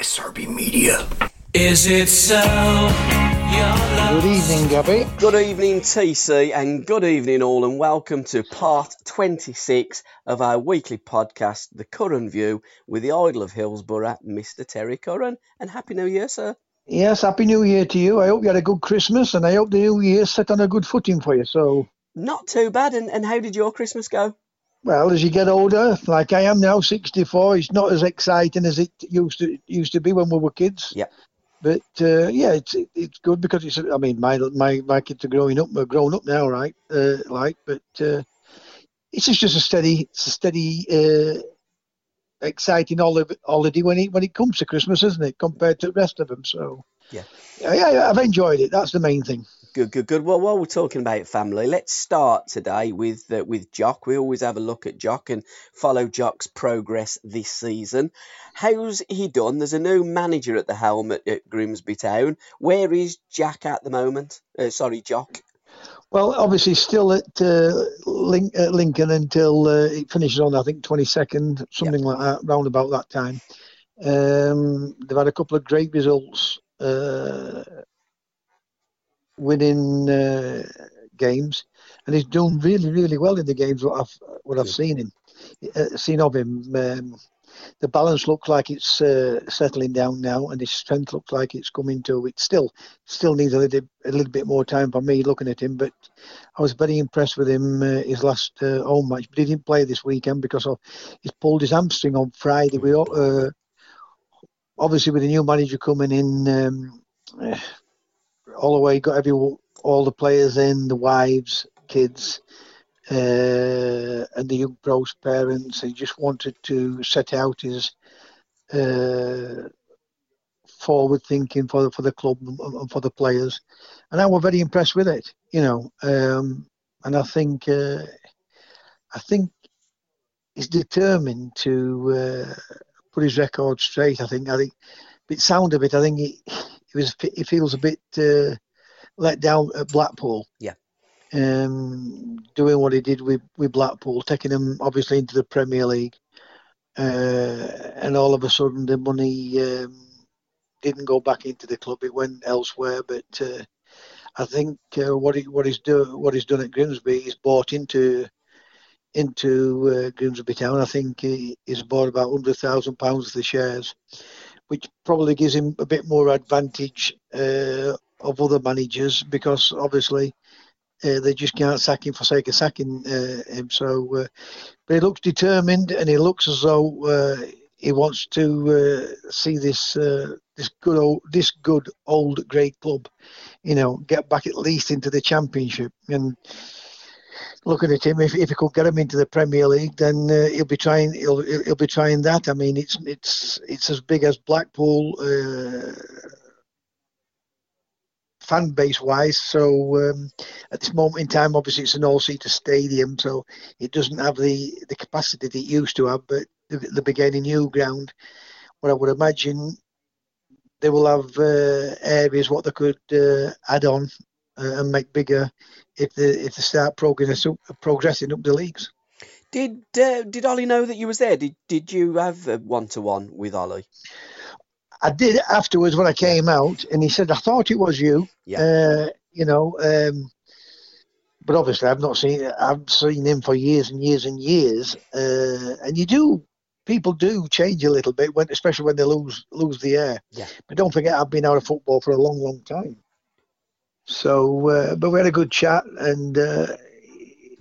SRB Media. Is it so? Good evening, Gabby. Good evening, TC, and good evening, all, and welcome to part 26 of our weekly podcast, The Curran View, with the Idol of Hillsborough, Mr. Terry Curran. And Happy New Year, sir. Yes, Happy New Year to you. I hope you had a good Christmas, and I hope the New Year set on a good footing for you. So, Not too bad. And, and how did your Christmas go? Well, as you get older, like I am now, 64, it's not as exciting as it used to used to be when we were kids. Yep. But uh, yeah, it's it's good because it's. I mean, my my my kids are growing up, We're grown up now, right? Uh, like, but uh, it's just just a steady, it's a steady, uh, exciting holiday holiday when it when it comes to Christmas, isn't it? Compared to the rest of them, so Yeah. yeah, yeah, I've enjoyed it. That's the main thing. Good, good, good. Well, while we're talking about family, let's start today with uh, with Jock. We always have a look at Jock and follow Jock's progress this season. How's he done? There's a new manager at the helm at, at Grimsby Town. Where is Jack at the moment? Uh, sorry, Jock. Well, obviously, still at, uh, Link, at Lincoln until uh, it finishes on, I think, 22nd, something like that, round about that time. Um, they've had a couple of great results, uh, winning uh, games, and he's done really, really well in the games. What I've what I've Good. seen him, uh, seen of him. Um, the balance looks like it's uh, settling down now, and his strength looks like it's coming to it. Still, still needs a little, a little bit more time for me looking at him. But I was very impressed with him uh, his last uh, home match. But he didn't play this weekend because of, he's pulled his hamstring on Friday. We uh, obviously with the new manager coming in, um, uh, Holloway got every all the players in, the wives, kids, uh, and the young pros parents. He just wanted to set out his uh, forward thinking for the, for the club and for the players, and I was very impressed with it. You know, um, and I think uh, I think he's determined to uh, put his record straight. I think I think it sound of it. I think he, he was he feels a bit uh, let down at Blackpool. Yeah. Um, doing what he did with, with Blackpool, taking them obviously into the Premier League, uh, and all of a sudden the money um, didn't go back into the club; it went elsewhere. But uh, I think uh, what he what he's do what he's done at Grimsby, he's bought into into uh, Grimsby Town. I think he, he's bought about hundred thousand pounds of the shares, which probably gives him a bit more advantage uh, of other managers because obviously uh, they just can't sack him for sake of sacking uh, him. So, uh, but he looks determined and he looks as though uh, he wants to uh, see this this good old this good old great club, you know, get back at least into the championship and. Looking at him, if, if he could get him into the Premier League, then uh, he'll be trying. He'll, he'll be trying that. I mean, it's it's it's as big as Blackpool, uh, fan base wise. So um, at this moment in time, obviously it's an all-seater stadium, so it doesn't have the, the capacity that it used to have. But they'll be getting new ground. What I would imagine they will have uh, areas what they could uh, add on and make bigger if they if they start progress progressing up the leagues. Did uh, did Ollie know that you was there? Did did you have a one to one with Ollie? I did afterwards when I came out, and he said, "I thought it was you." Yeah. Uh, you know, um, but obviously I've not seen I've seen him for years and years and years, uh, and you do people do change a little bit when, especially when they lose lose the air. Yeah. But don't forget, I've been out of football for a long, long time. So, uh, but we had a good chat, and uh,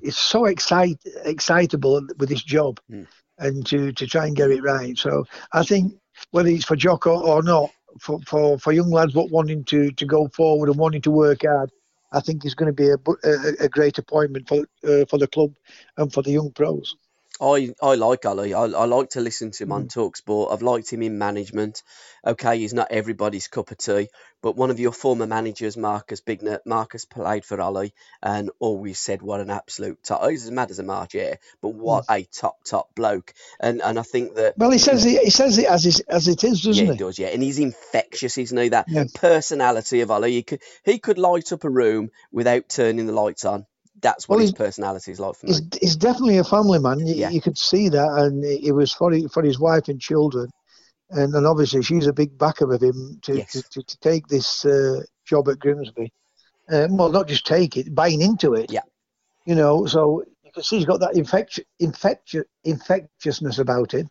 it's so excite excitable with this job, Mm. and to to try and get it right. So I think whether it's for Jocko or not, for, for, for young lads but wanting to, to go forward and wanting to work hard, I think is going to be a, a, a great appointment for uh, for the club and for the young pros. I, I like Ollie. I, I like to listen to him on Talksport. I've liked him in management. Okay, he's not everybody's cup of tea, but one of your former managers, Marcus Bignot, Marcus played for Ollie and always said what an absolute top. Oh, he's as mad as a March, yeah, but what hmm. a top top bloke. And and I think that Well, he says it, he says it as is, as it is, doesn't yeah, he? he does, yeah, and he's infectious, isn't he? That Yes. personality of Ollie, he could he could light up a room without turning the lights on. That's what Well, his personality is like for me. He's, he's definitely a family man. You, Yeah. you could see that, and it was for his, for his wife and children, and and obviously she's a big backer of him to Yes. to, to, to take this uh, job at Grimsby. Um, well, not just take it, buying into it. Yeah. You know, so you can see he's got that infecti- infecti- infectiousness about him,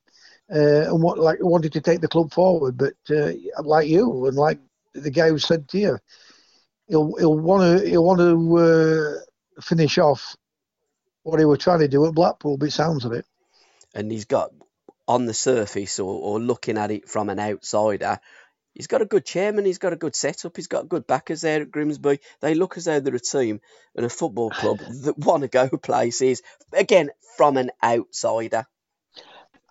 uh, and what like wanted to take the club forward. But uh, like you and like the guy who said to you, he'll he'll want to he'll want to uh, finish off what he was trying to do at Blackpool. The sounds of it. and he's got on the surface or, or looking at it from an outsider, he's got a good chairman, he's got a good setup, he's got good backers there at Grimsby. They look as though they're a team and a football club that want to go places. Again, from an outsider.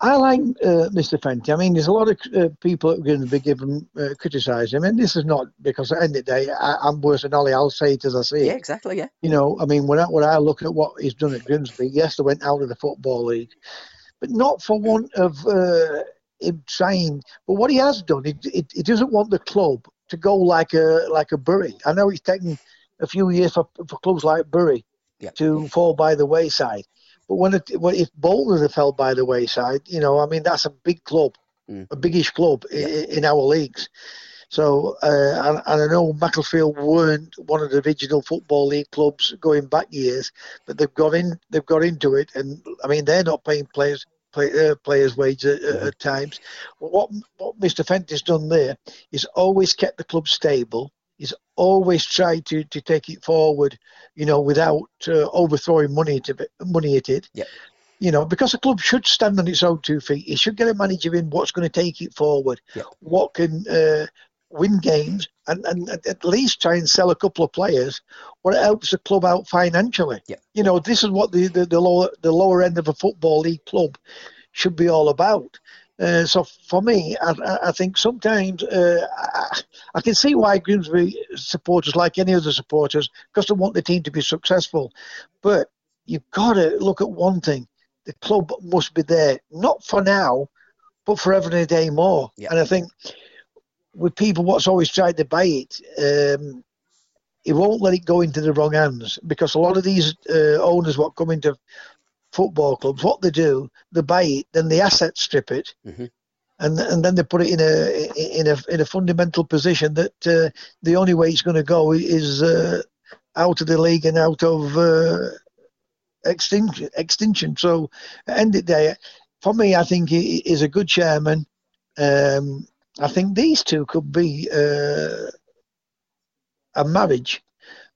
I like uh, Mr. Fenty. I mean, there's a lot of uh, people that are going to be given uh, criticise him, and this is not because at the end of the day, I, I'm worse than Ollie. I'll say it as I see Yeah, it. exactly. Yeah, You know, I mean, when I, when I look at what he's done at Grimsby, yes, they went out of the football league, but not for want of uh, him trying. But what he has done, he, he, he doesn't want the club to go like a like a Bury. I know it's taken a few years for, for clubs like Bury Yeah. to fall by the wayside. But when it when if Bolton have fell by the wayside, you know, I mean, that's a big club, Mm. a biggish club i in our leagues. So, uh, and, and I know Macclesfield weren't one of the original football league clubs going back years, but they've got in, they've got into it, and I mean they're not paying players play, uh, players' wages at, at times. What what Mr. Fenty's done there is always kept the club stable. He's always tried to, to take it forward, you know, without uh, overthrowing money to money at it. Yep. You know, because a club should stand on its own two feet. It should get a manager in what's going to take it forward, Yep. what can uh, win games, and, and at- least try and sell a couple of players. What helps the club out financially. Yep. You know, this is what the, the, the lower the lower end of a football league club should be all about. Uh, so for me, I, I- I think sometimes uh, I, I can see why Grimsby supporters, like any other supporters, because they want the team to be successful. But you've got to look at one thing: the club must be there, not for now, but for every day more. Yeah. And I think with people what's always tried to buy it, um, he won't let it go into the wrong hands because a lot of these uh, owners what come into football clubs, what they do, they buy it, then they asset strip it, Mhm. and and then they put it in a in a in a fundamental position that uh, the only way it's going to go is uh, out of the league and out of uh, extinction. Extinction. So, end of the day, for me, I think he is a good chairman. Um, I think these two could be uh, a marriage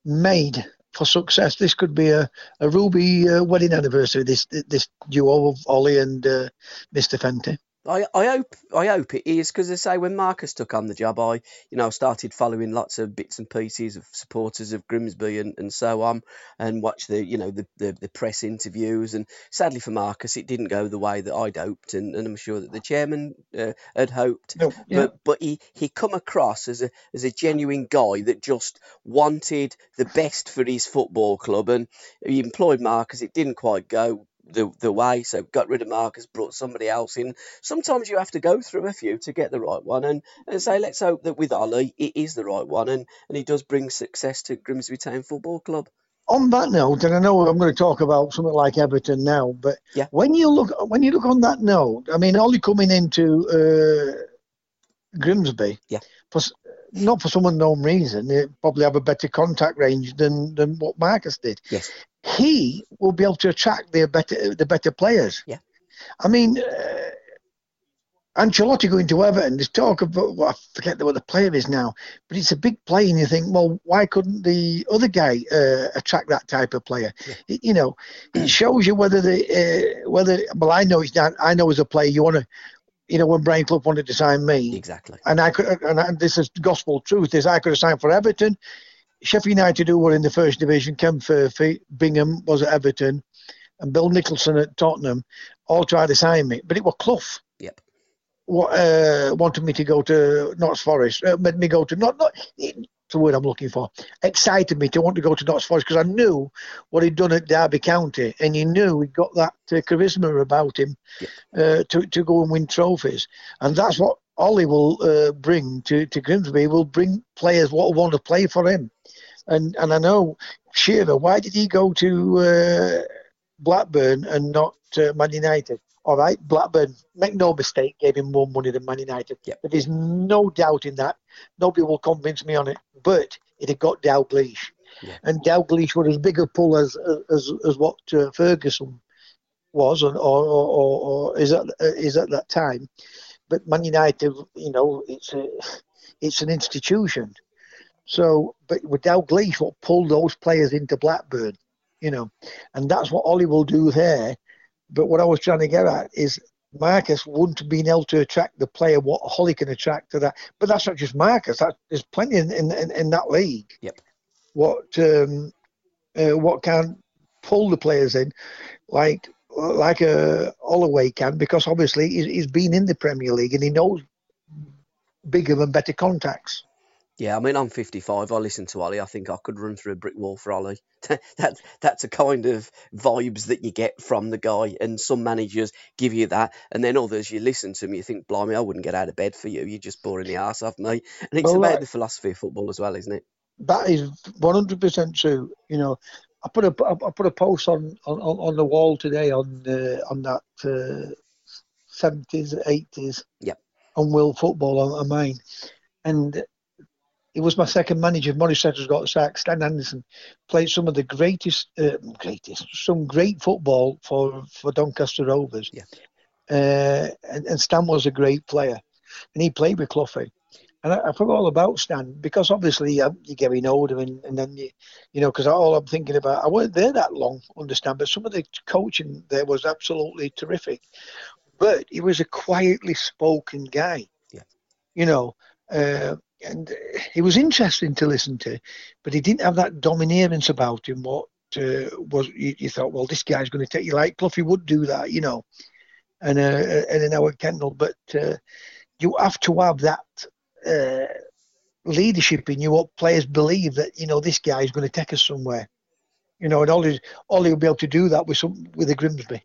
made for success. This could be a, a Ruby uh, wedding anniversary. This this duo of Ollie and uh, Mr. Fenty. I, I hope I hope it is because I say when Marcus took on the job, I you know started following lots of bits and pieces of supporters of Grimsby and, and so on, and watch the you know the, the, the press interviews. And sadly for Marcus, it didn't go the way that I'd hoped, and, and I'm sure that the chairman uh, had hoped. No, yeah. But but he, he come across as a as a genuine guy that just wanted the best for his football club, and he employed Marcus. It didn't quite go the the way, so got rid of Marcus, brought somebody else in. Sometimes you have to go through a few to get the right one, and and say let's hope that with Ollie it is the right one, and and he does bring success to Grimsby Town Football Club. on that note, and I know I'm going to talk about something like Everton now, but Yeah. when you look when you look on that note, I mean, Ollie coming into uh, Grimsby, Yeah. for not for some unknown reason, they probably have a better contact range than than what Marcus did. Yes. He will be able to attract the better the better players. Yeah. I mean. Uh, Ancelotti going to Everton. There's talk of well, I forget what the player is now, but it's a big play, and you think, well, why couldn't the other guy uh, attract that type of player? It, you know, it shows you whether the uh, whether. Well, I know it's not. I know as a player, you want to, you know, when Brian Clough wanted to sign me, Exactly. and I could, and I, this is gospel truth, is I could have signed for Everton. Sheffield United, who were in the first division, Ken Furphy, Bingham was at Everton, and Bill Nicholson at Tottenham, all tried to sign me, but it was Clough. Yep. What uh, wanted me to go to Notts Forest? Uh, made me go to not not the word I'm looking for. Excited me to want to go to Notts Forest because I knew what he'd done at Derby County, and he knew he'd got that uh, charisma about him uh, to to go and win trophies, and that's what Ollie will uh, bring to to Grimsby. Will bring players what want to play for him, and and I know Shearer. Why did he go to uh, Blackburn and not uh, Man United? All right, Blackburn, make no mistake, gave him more money than Man United. Yep. There is no doubt in that. Nobody will convince me on it. But it had got Dalglish. Yeah. And Dalglish was as big a pull as as, as what uh, Ferguson was or, or, or, or is, at, is at that time. But Man United, you know, it's a, it's an institution. So, but with Dalglish, what pulled those players into Blackburn, you know, and that's what Ollie will do there but what I was trying to get at is Marcus wouldn't have been able to attract the player what Ollie can attract to that. But that's not just Marcus. That, there's plenty in, in, in that league. Yep. What um, uh, what can pull the players in, like like a uh, Holloway can, because obviously he's, he's been in the Premier League and he knows bigger and better contacts. Yeah, I mean, I'm 55. I listen to Ollie. I think I could run through a brick wall for Ollie. that that's a kind of vibes that you get from the guy, and some managers give you that, and then others you listen to me, you think, blimey, I wouldn't get out of bed for you. You're just boring the ass off me, and it's about right. the philosophy of football as well, isn't it? That is 100% true. You know, I put a I put a post on on, on the wall today on uh, on that uh, 70s 80s. Yeah. On Will football on, on mine, and it was my second manager. Maurice Setters got sacked. Stan Anderson played some of the greatest, uh, greatest, some great football for, for Doncaster Rovers. Yeah. Uh, and, and, Stan was a great player, and he played with Cloughie. And I, I forgot all about Stan because obviously you're getting older, and, and then you, you know, because all I'm thinking about, I wasn't there that long, understand, but some of the coaching there was absolutely terrific. But he was a quietly spoken guy. Yeah. You know, uh, and he was interesting to listen to, but he didn't have that domineerance about him. What uh, was you, you, thought? Well, this guy's going to take you like Cloughie would do that, you know, and uh, and an Howard Kendall. But uh, you have to have that uh, leadership in you. What players believe that you know this guy is going to take us somewhere, you know, and Ollie Ollie will be able to do that with some with the Grimsby.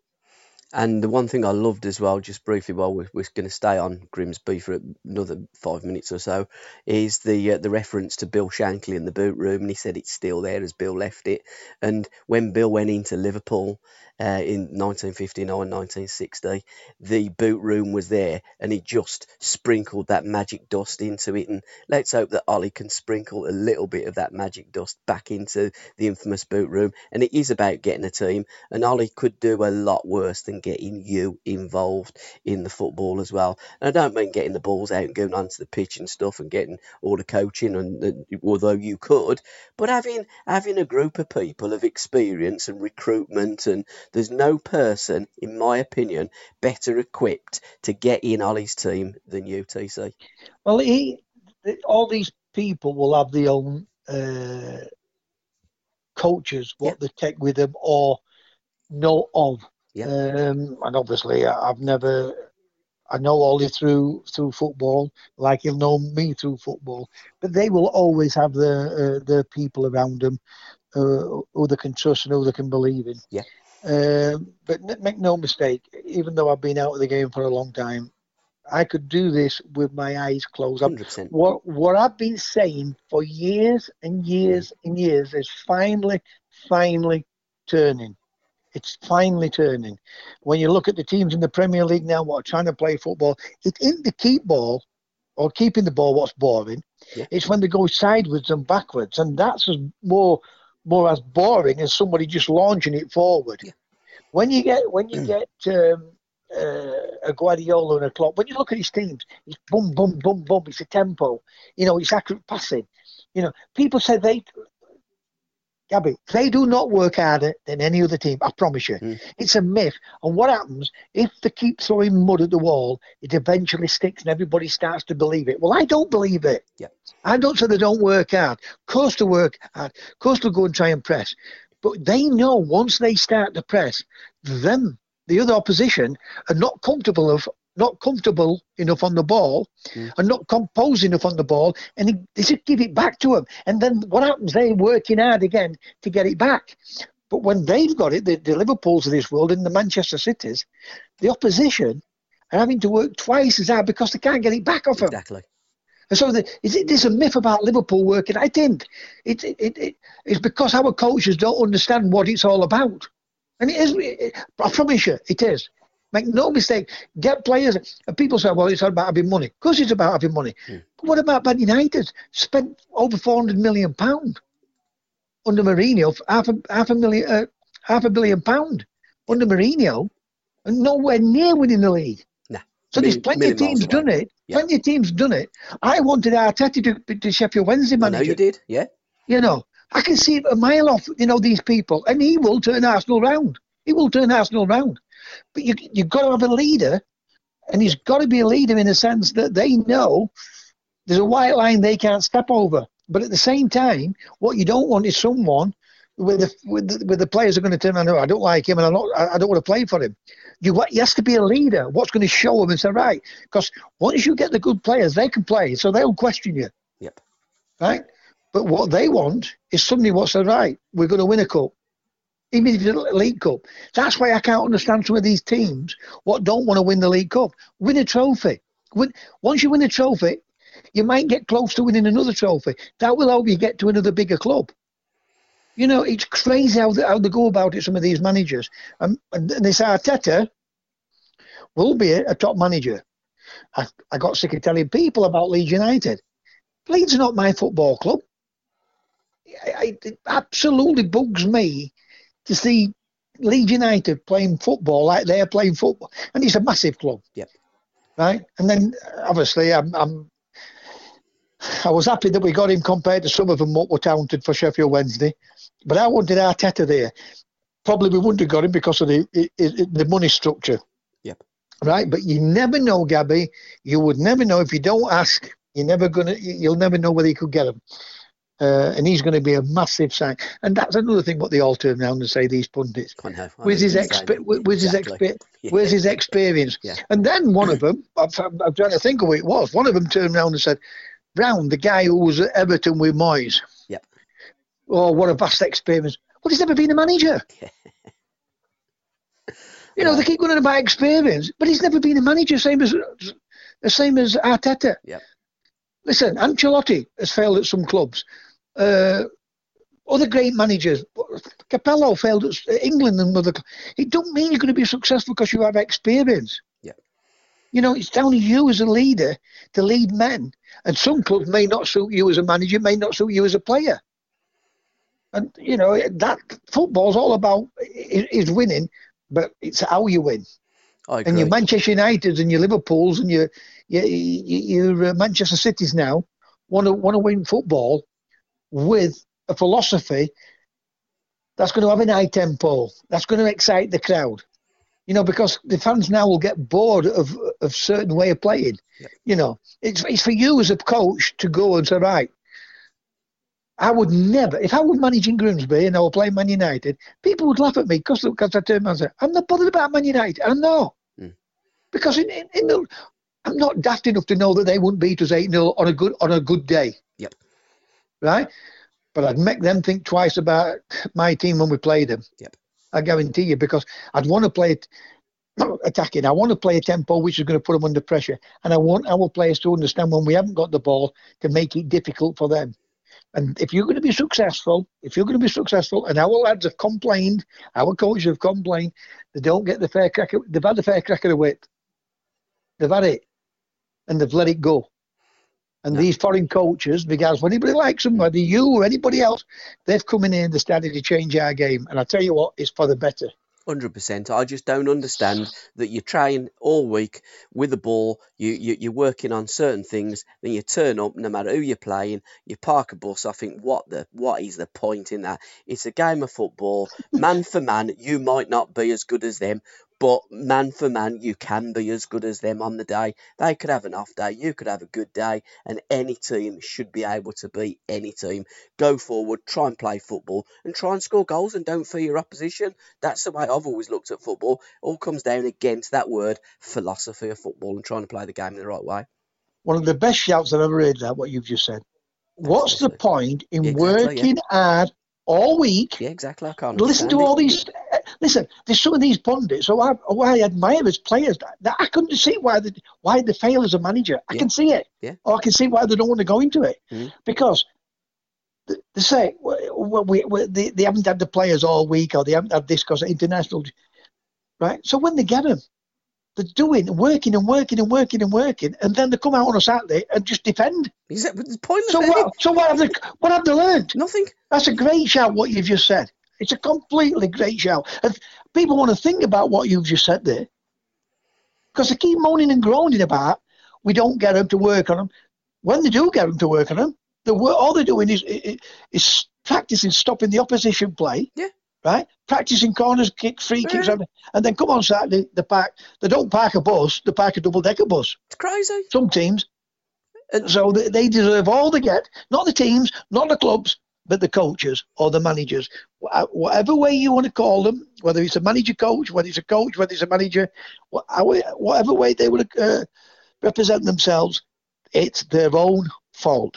And the one thing I loved as well, just briefly while we're, we're going to stay on Grimsby for another five minutes or so, is the uh, the reference to Bill Shankly in the boot room, and he said it's still there as Bill left it. And when Bill went into Liverpool, uh, in 1959, 1960. The boot room was there and he just sprinkled that magic dust into it. And let's hope that Ollie can sprinkle a little bit of that magic dust back into the infamous boot room. And it is about getting a team. And Ollie could do a lot worse than getting you involved in the football as well. And I don't mean getting the balls out and going onto the pitch and stuff and getting all the coaching, and, and although you could, but having having a group of people of experience and recruitment and there's no person, in my opinion, better equipped to get in Ollie's team than you, TC. Well, he, all these people will have their own uh, coaches, what yeah. they take with them or know of. Yeah. Um, and obviously, I've never. I know Ollie through through football, like he'll know me through football. But they will always have the uh, the people around them uh, who they can trust and who they can believe in. Yeah. Um, but make no mistake, even though I've been out of the game for a long time, I could do this with my eyes closed. 100%. What what I've been saying for years and years and years is finally, finally turning. It's finally turning. When you look at the teams in the Premier League now, what are trying to play football, it isn't the keep ball or keeping the ball what's boring. Yeah. It's when they go sideways and backwards, and that's more more as boring as somebody just launching it forward. Yeah. When you get when you mm. get um, uh, a Guardiola and a Klopp, when you look at his teams, it's boom, boom, boom, boom. It's a tempo. You know, it's accurate passing. You know, people say they Gabby, they do not work harder than any other team. I promise you. Mm. It's a myth. And what happens if they keep throwing mud at the wall? It eventually sticks, and everybody starts to believe it. Well, I don't believe it. Yeah. I don't say they don't work hard. Of course, they work hard. Of course, they'll go and try and press. But they know once they start to press, them, the other opposition, are not comfortable of not comfortable enough on the ball Mm. and not composed enough on the ball, and they- they just give it back to them. And then what happens? They're working hard again to get it back. But when they've got it, the, the Liverpools of this world and the Manchester Cities, the opposition are having to work twice as hard because they can't get it back off them. Exactly. And so the, is it, there's a myth about Liverpool working. I didn't. It, it, it, it, it's because our coaches don't understand what it's all about. And it is, it, I promise you, it is. Make no mistake. Get players. And people say, well, it's all about having money. Of course, it's about having money. Hmm. But what about Man United? Spent over 400 million pound under Mourinho, half a, half a million, uh, half a billion pound under Mourinho, and nowhere near winning the league. Nah. So there's plenty of teams done it. Yeah. Plenty of teams done it. I wanted Arteta to be the Sheffield Wednesday I know you did. Yeah. You know, I can see it a mile off. You know these people, and he will turn Arsenal round. He will turn Arsenal round. But you you've got to have a leader, and he's got to be a leader in the sense that they know there's a white line they can't step over. But at the same time, what you don't want is someone where the with the, where the players are going to turn around. "Oh, I don't like him, and I'm not, I don't want to play for him. You he has to be a leader. What's going to show him and say right? Because once you get the good players, they can play, so they'll question you Yep. right? But what they want is somebody what's the right. We're going to win a cup, even if it's a league cup. That's why I can't understand some of these teams what don't want to win the league cup. Win a trophy. Win, once you win a trophy, you might get close to winning another trophy. That will help you get to another bigger club. You know, it's crazy how they, how they go about it. Some of these managers, um, and this Arteta will be a, top manager. I, I got sick of telling people about Leeds United. Leeds are not my football club. I, it absolutely bugs me to see Leeds United playing football like they're playing football, and it's a massive club. Yep. Right, and then obviously I'm, I'm I was happy that we got him compared to some of them what were talented for Sheffield Wednesday, but I wanted Arteta there. Probably we wouldn't have got him because of the i- i- the money structure. Yep. Right, but you never know, Gabby. You would never know if you don't ask. You're never gonna. You'll never know whether you could get him. Uh, and he's going to be a massive sign. And that's another thing what they all turn around and say these pundits. I know. I Where's his expe- where's his expe- Yeah. Where's his experience? Yeah. And then one of them, I'm, I'm trying to think of who it was. One of them turned around and said, "Brown, the guy who was at Everton with Moyes. Yep. Oh, what a vast experience. Well, he's never been a manager. you know, they keep going on about experience, but he's never been a manager. Same as the same as Arteta. Listen, Ancelotti has failed at some clubs. Uh, other great managers, Capello failed at England and other. It don't mean you're going to be successful because you have experience. Yep. You know, it's down to you as a leader to lead men. And some clubs may not suit you as a manager, may not suit you as a player. And you know that football's all about is, winning, but it's how you win. I agree. And your Manchester Uniteds and your Liverpools and your your, your, your uh, Manchester Cities now want to want to win football with a philosophy that's going to have an high tempo, that's going to excite the crowd. You know, because the fans now will get bored of of certain way of playing. Yep. You know, it's it's for you as a coach to go and say, right, I would never, if I was managing Grimsby and I were playing Man United, people would laugh at me because because I turned around and said, I'm not bothered about Man United. I'm not. Mm. Because in, in, in the, I'm not daft enough to know that they wouldn't beat us 8 0 on a good on a good day. Right? But I'd make them think twice about my team when we played them. Yep. I guarantee you, because I'd want to play it attacking. I want to play a tempo which is going to put them under pressure. And I want our players to understand when we haven't got the ball to make it difficult for them. And if you're going to be successful, if you're going to be successful, and our lads have complained, our coaches have complained, they don't get the fair crack. Of, they've had the fair crack of the whip. They've had it, and they've let it go. And No. these foreign coaches, because when anybody likes them, whether you or anybody else, they've come in here and started to change our game. And I tell you what, it's for the better. Hundred percent. I just don't understand that you train all week with the ball. You, you you're working on certain things. Then you turn up, no matter who you're playing. You park a bus. I think what the what is the point in that? It's a game of football, man for man. You might not be as good as them, but man for man, you can be as good as them on the day. They could have an off day, you could have a good day, and any team should be able to beat any team. Go forward, try and play football, and try and score goals, and don't fear your opposition. That's the way I've always looked at football. All comes down against that word philosophy of football and trying to play the game in the right way. One of the best shouts I've ever heard that what you've just said. What's the point in exactly, working yeah. hard all week? Yeah, exactly. I can't listen to it. all these listen, there's some of these pundits who I, who I admire as players that, that I couldn't see why they, why they fail as a manager. I yeah. can see it. Yeah. Or I can see why they don't want to go into it. Mm. Because they say well, we, we, they, they haven't had the players all week or they haven't had this because of international. Right? So when they get them, they're doing, working and working and working and working, and then they come out on a Saturday and just defend. Exactly. It's pointless. So what? So what have they? What have they learned? Nothing. That's a great shout. What you've just said. It's a completely great shout. And people want to think about what you've just said there. Because they keep moaning and groaning about we don't get them to work on them. When they do get them to work on them, the all they're doing is, is, is practicing stopping the opposition play. Yeah. Right? Practicing corners, kick, free kicks, yeah. and then come on Saturday, they park. They don't park a bus; they park a double decker bus. It's crazy. Some teams, and so they, they deserve all they get. Not the teams, not the clubs, but the coaches or the managers, whatever way you want to call them, whether it's a manager coach, whether it's a coach, whether it's a manager, whatever way they want to uh, represent themselves, it's their own fault.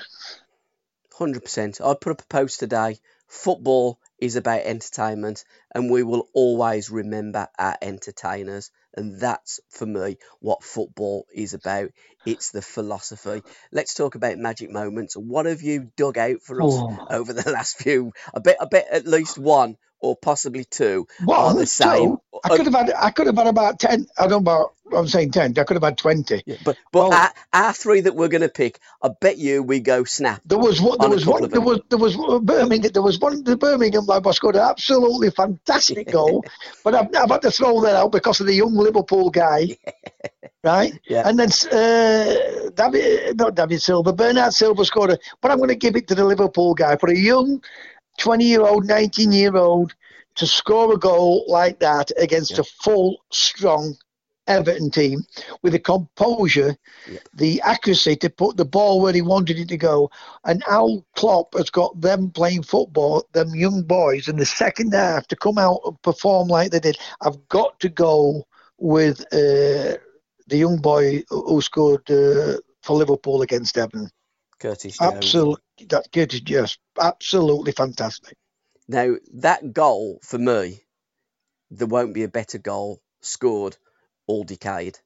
100%. I put up a post today. Football is about entertainment, and we will always remember our entertainers. And that's for me what football is about. It's the philosophy. Let's talk about magic moments. What have you dug out for us oh. over the last few? I bet, I bet at least one or possibly two well, are the same. Two. I could have had I could have had about ten. I don't know. I'm saying ten. I could have had twenty. Yeah, but but our, our, three that we're going to pick, I bet you we go snap. There was one. There was one. There was there was Birmingham. There was one. The Birmingham lad was scored an absolutely fantastic goal, but I've, I've, had to throw that out because of the young Liverpool guy. Right, yeah. and then uh, David, not David Silva, Bernard Silva scored a. But I'm going to give it to the Liverpool guy for a young 20 year old, 19 year old to score a goal like that against yeah. a full, strong Everton team with the composure, yeah. the accuracy to put the ball where he wanted it to go. And Al Klopp has got them playing football, them young boys, in the second half to come out and perform like they did. I've got to go with uh, the young boy who scored uh, for Liverpool against Everton. Curtis Jones. Absolutely, that Curtis Yes, absolutely fantastic. Now that goal for me, there won't be a better goal scored all decade.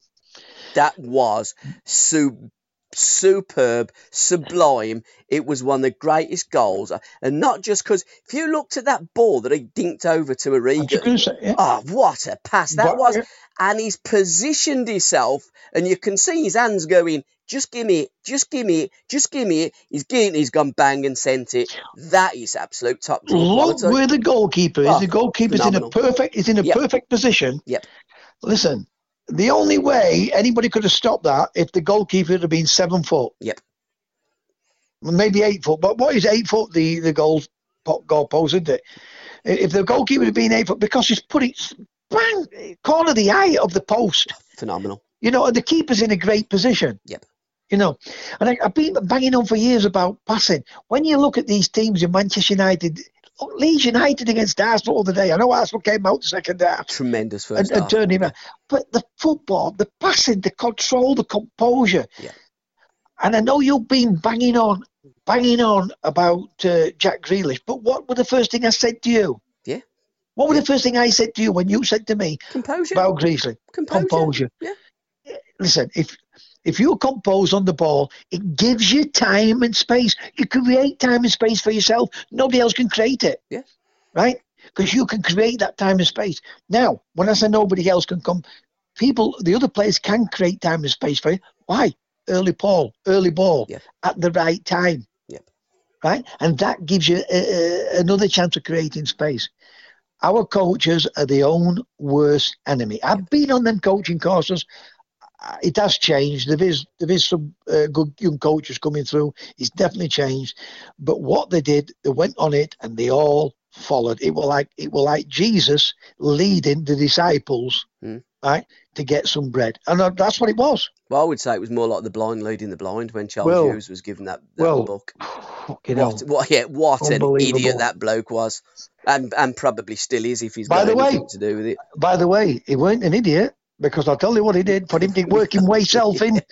That was su- superb, sublime. It was one of the greatest goals, and not just because if you looked at that ball that he dinked over to Origi, say, yeah. oh, what a pass that was! And he's positioned himself, and you can see his hands going just give me it. Just give me it. Just give me it. He's getting. He's gone bang and sent it. That is absolute top Look where the goalkeeper is. Oh, the goalkeeper's phenomenal. in a perfect. Is in a yep. perfect position. Yep. Listen, the only way anybody could have stopped that if the goalkeeper had been seven foot. Yep. Maybe eight foot, but what is eight foot? The the goal goal post, isn't it? If the goalkeeper had been eight foot, because he's put it bang corner the eye of the post. Phenomenal. You know, and the keeper's in a great position. Yep. You know, and I, have been banging on for years about passing. When you look at these teams in Manchester United, Leeds United against Arsenal the day. I know Arsenal came out the second half. Tremendous first and, and turned him around. But the football, the passing, the control, the composure. Yeah. And I know you've been banging on, banging on about uh, Jack Grealish, but what was the first thing I said to you? Yeah. What was yeah. the first thing I said to you when you said to me Composure. about Grealish? Composure. Composure. Yeah listen, if if you compose on the ball, it gives you time and space. You create time and space for yourself. Nobody else can create it. Yeah. Right? Because you can create that time and space. Now, when I say nobody else can come, people, the other players can create time and space for you. Why? Early ball, early ball yeah. at the right time. Yeah. Right? And that gives you a, a, another chance of creating space. our coaches are the own worst enemy. I've been on them coaching courses. It has changed. There is there is some uh, good young coaches coming through. It's definitely changed. But what they did, they went on it and they all followed. It was like it was like Jesus leading the disciples, Hmm. right, to get some bread, and uh, that's what it was. Well, I would say it was more like the blind leading the blind when Charles Well- Hughes was given that, that well, book. What, what, yeah, what an idiot that bloke was, and and probably still is if he's By got the way- to do with it. by the way, he weren't an idiot because I'll tell you what he did for him to work him way self in.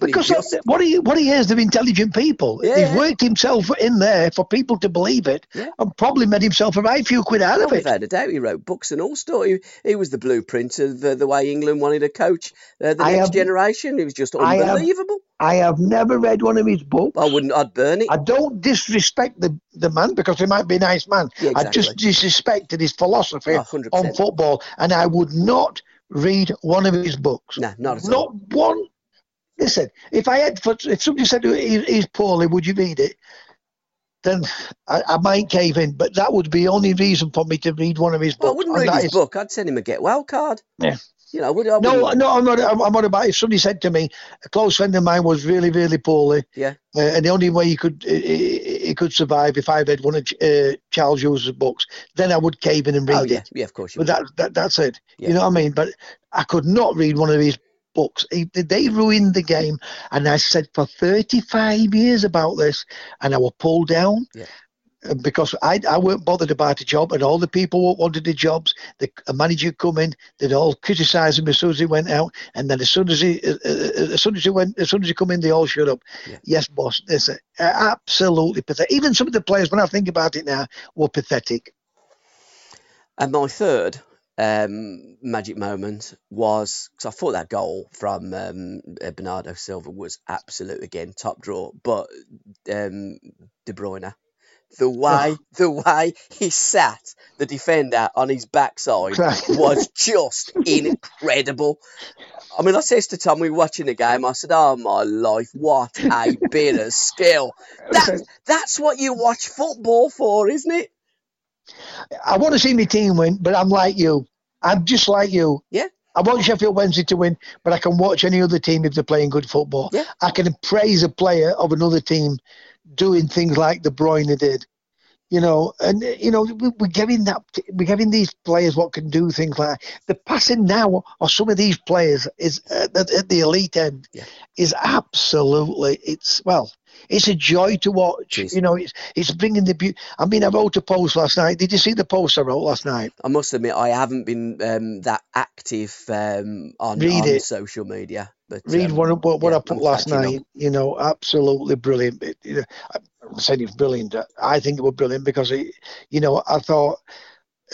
Because just? what he what he is, they're intelligent people. Yeah, He's worked himself in there for people to believe it, Yeah. and probably made himself a right few quid out Oh, of it. without a doubt, he wrote books and all sorts. He, he was the blueprint of uh, the way England wanted to coach uh, the I next have- generation. It was just I have- unbelievable. I have never read one of his books. I wouldn't. I'd burn it. I don't disrespect the, the man because he might be a nice man. Yeah, I just disrespected his philosophy Oh, on football, and I would not read one of his books. No, not at all. Not one. Listen, if I had, if somebody said he, he's poorly, would you read it? Then I, I might cave in, but that would be the only reason for me to read one of his Well, I wouldn't read his is- book. I'd send him a get well card. Yeah. You know, would I? No, no, I'm not. I'm, I'm not about. If somebody said to me, a close friend of mine was really, really poorly, Yeah. uh, and the only way he could he, he could survive if I read one of uh, Charles Hughes' books, then I would cave in and read Oh yeah, it. yeah, of course you But that, that that's it. Yeah. You know what I mean? But I could not read one of his books. He, they ruined the game, and I said for 35 years about this, and I was pulled down. Yeah. Uh, Because I, I weren't bothered about a job, and all the people wanted the jobs, the a manager come in, they'd all criticise him as soon as he went out, and then as soon as he, uh, uh, as soon as he went, as soon as he come in, they all shut up. Yeah. Yes, boss. This uh, absolutely pathetic. Even some of the players, when I think about it now, were pathetic. And my third um, magic moment was because I thought that goal from um, uh, Bernardo Silva was absolute again top draw, but um, De Bruyne, the way the way he sat the defender on his backside was just incredible. I mean, I says to Tom, we were watching the game. I said, "Oh my life, what a bit of skill! That that's what you watch football for, isn't it?" I want to see my team win, but I'm like you. I'm just like you. Yeah. I want Sheffield Wednesday to win, but I can watch any other team if they're playing good football. Yeah. I can praise a player of another team doing things like De Bruyne did. You know, and you know we- we're giving that we're giving these players what can do things like the passing now of some of these players is at, at at the elite end Yeah. is absolutely it's well it's a joy to watch. Is. You know, it's it's bringing the beauty. I mean, I wrote a post last night. Did you see the post I wrote last night? I must admit, I haven't been um, that active um, on, on social media. But Read um, what, what, what yeah, I put last catching up. night. You know, absolutely brilliant. It, you know, I'm saying it's brilliant. I think it was brilliant because, it, you know, I thought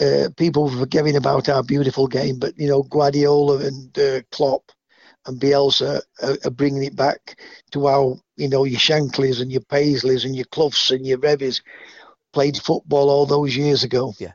uh, people were forgetting about our beautiful game, but, you know, Guardiola and uh, Klopp and Bielsa are, are bringing it back to how, you know, your Shankleys and your Paisleys and your Cloughs and your Revies played football all those years ago. Yeah.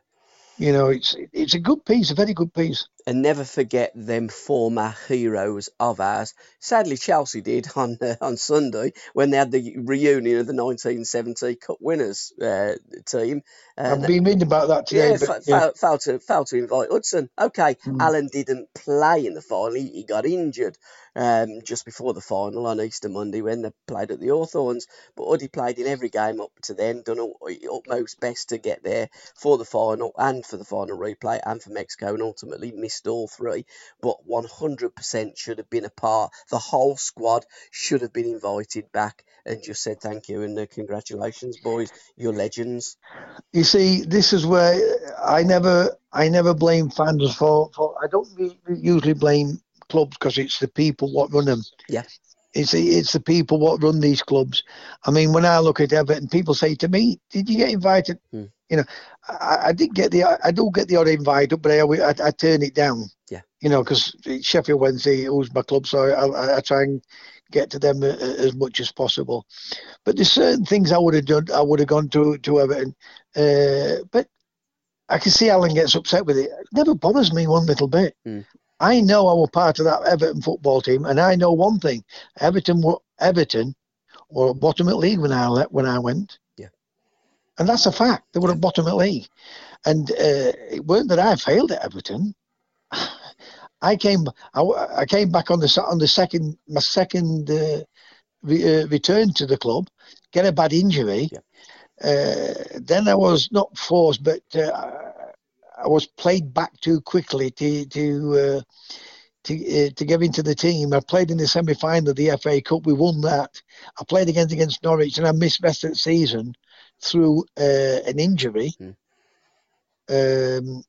You know, it's it's a good piece, a very good piece. And never forget them former heroes of ours. Sadly, Chelsea did on uh, on Sunday when they had the reunion of the 1970 Cup winners uh, team. I've been reading about that today. yeah, but, yeah. failed, to failed to invite Hudson. Okay, Mm. Alan didn't play in the final. He, he got injured um, just before the final on Easter Monday when they played at the Hawthorns. But Huddy played in every game up to then, done all, utmost best to get there for the final and for the final replay and for Mexico, and ultimately missed all three. But 100% should have been a part. The whole squad should have been invited back and just said thank you and uh, congratulations, boys. You're legends. You see, this is where I never, I never blame fans for. for I don't usually blame clubs because it's the people what run them. Yeah. It's the, it's the people what run these clubs. I mean, when I look at Everton, people say to me, "Did you get invited?" Hmm. You know, I, I did get the, I do get the odd invite, but I, I, I turn it down. Yeah. You know, because Sheffield Wednesday who's my club, so I, I, try and get to them a, a- as much as possible. But there's certain things I would have done. I would have gone to to Everton, uh, but I can see Alan gets upset with it. It never bothers me one little bit. Hmm. I know I was part of that Everton football team, and I know one thing: Everton were Everton were bottom of the league when I when I went. And that's a fact. They were at bottom of the league, and uh, it weren't that I failed at Everton. I came, I, I came back on the on the second my second uh, re, uh, return to the club, get a bad injury. Yeah. Uh, then I was not forced, but uh, I was played back too quickly to to uh, to uh, to get into the team. I played in the semi final of the FA Cup. We won that. I played against against Norwich, and I missed rest of the season through uh, an injury. Mm. Um,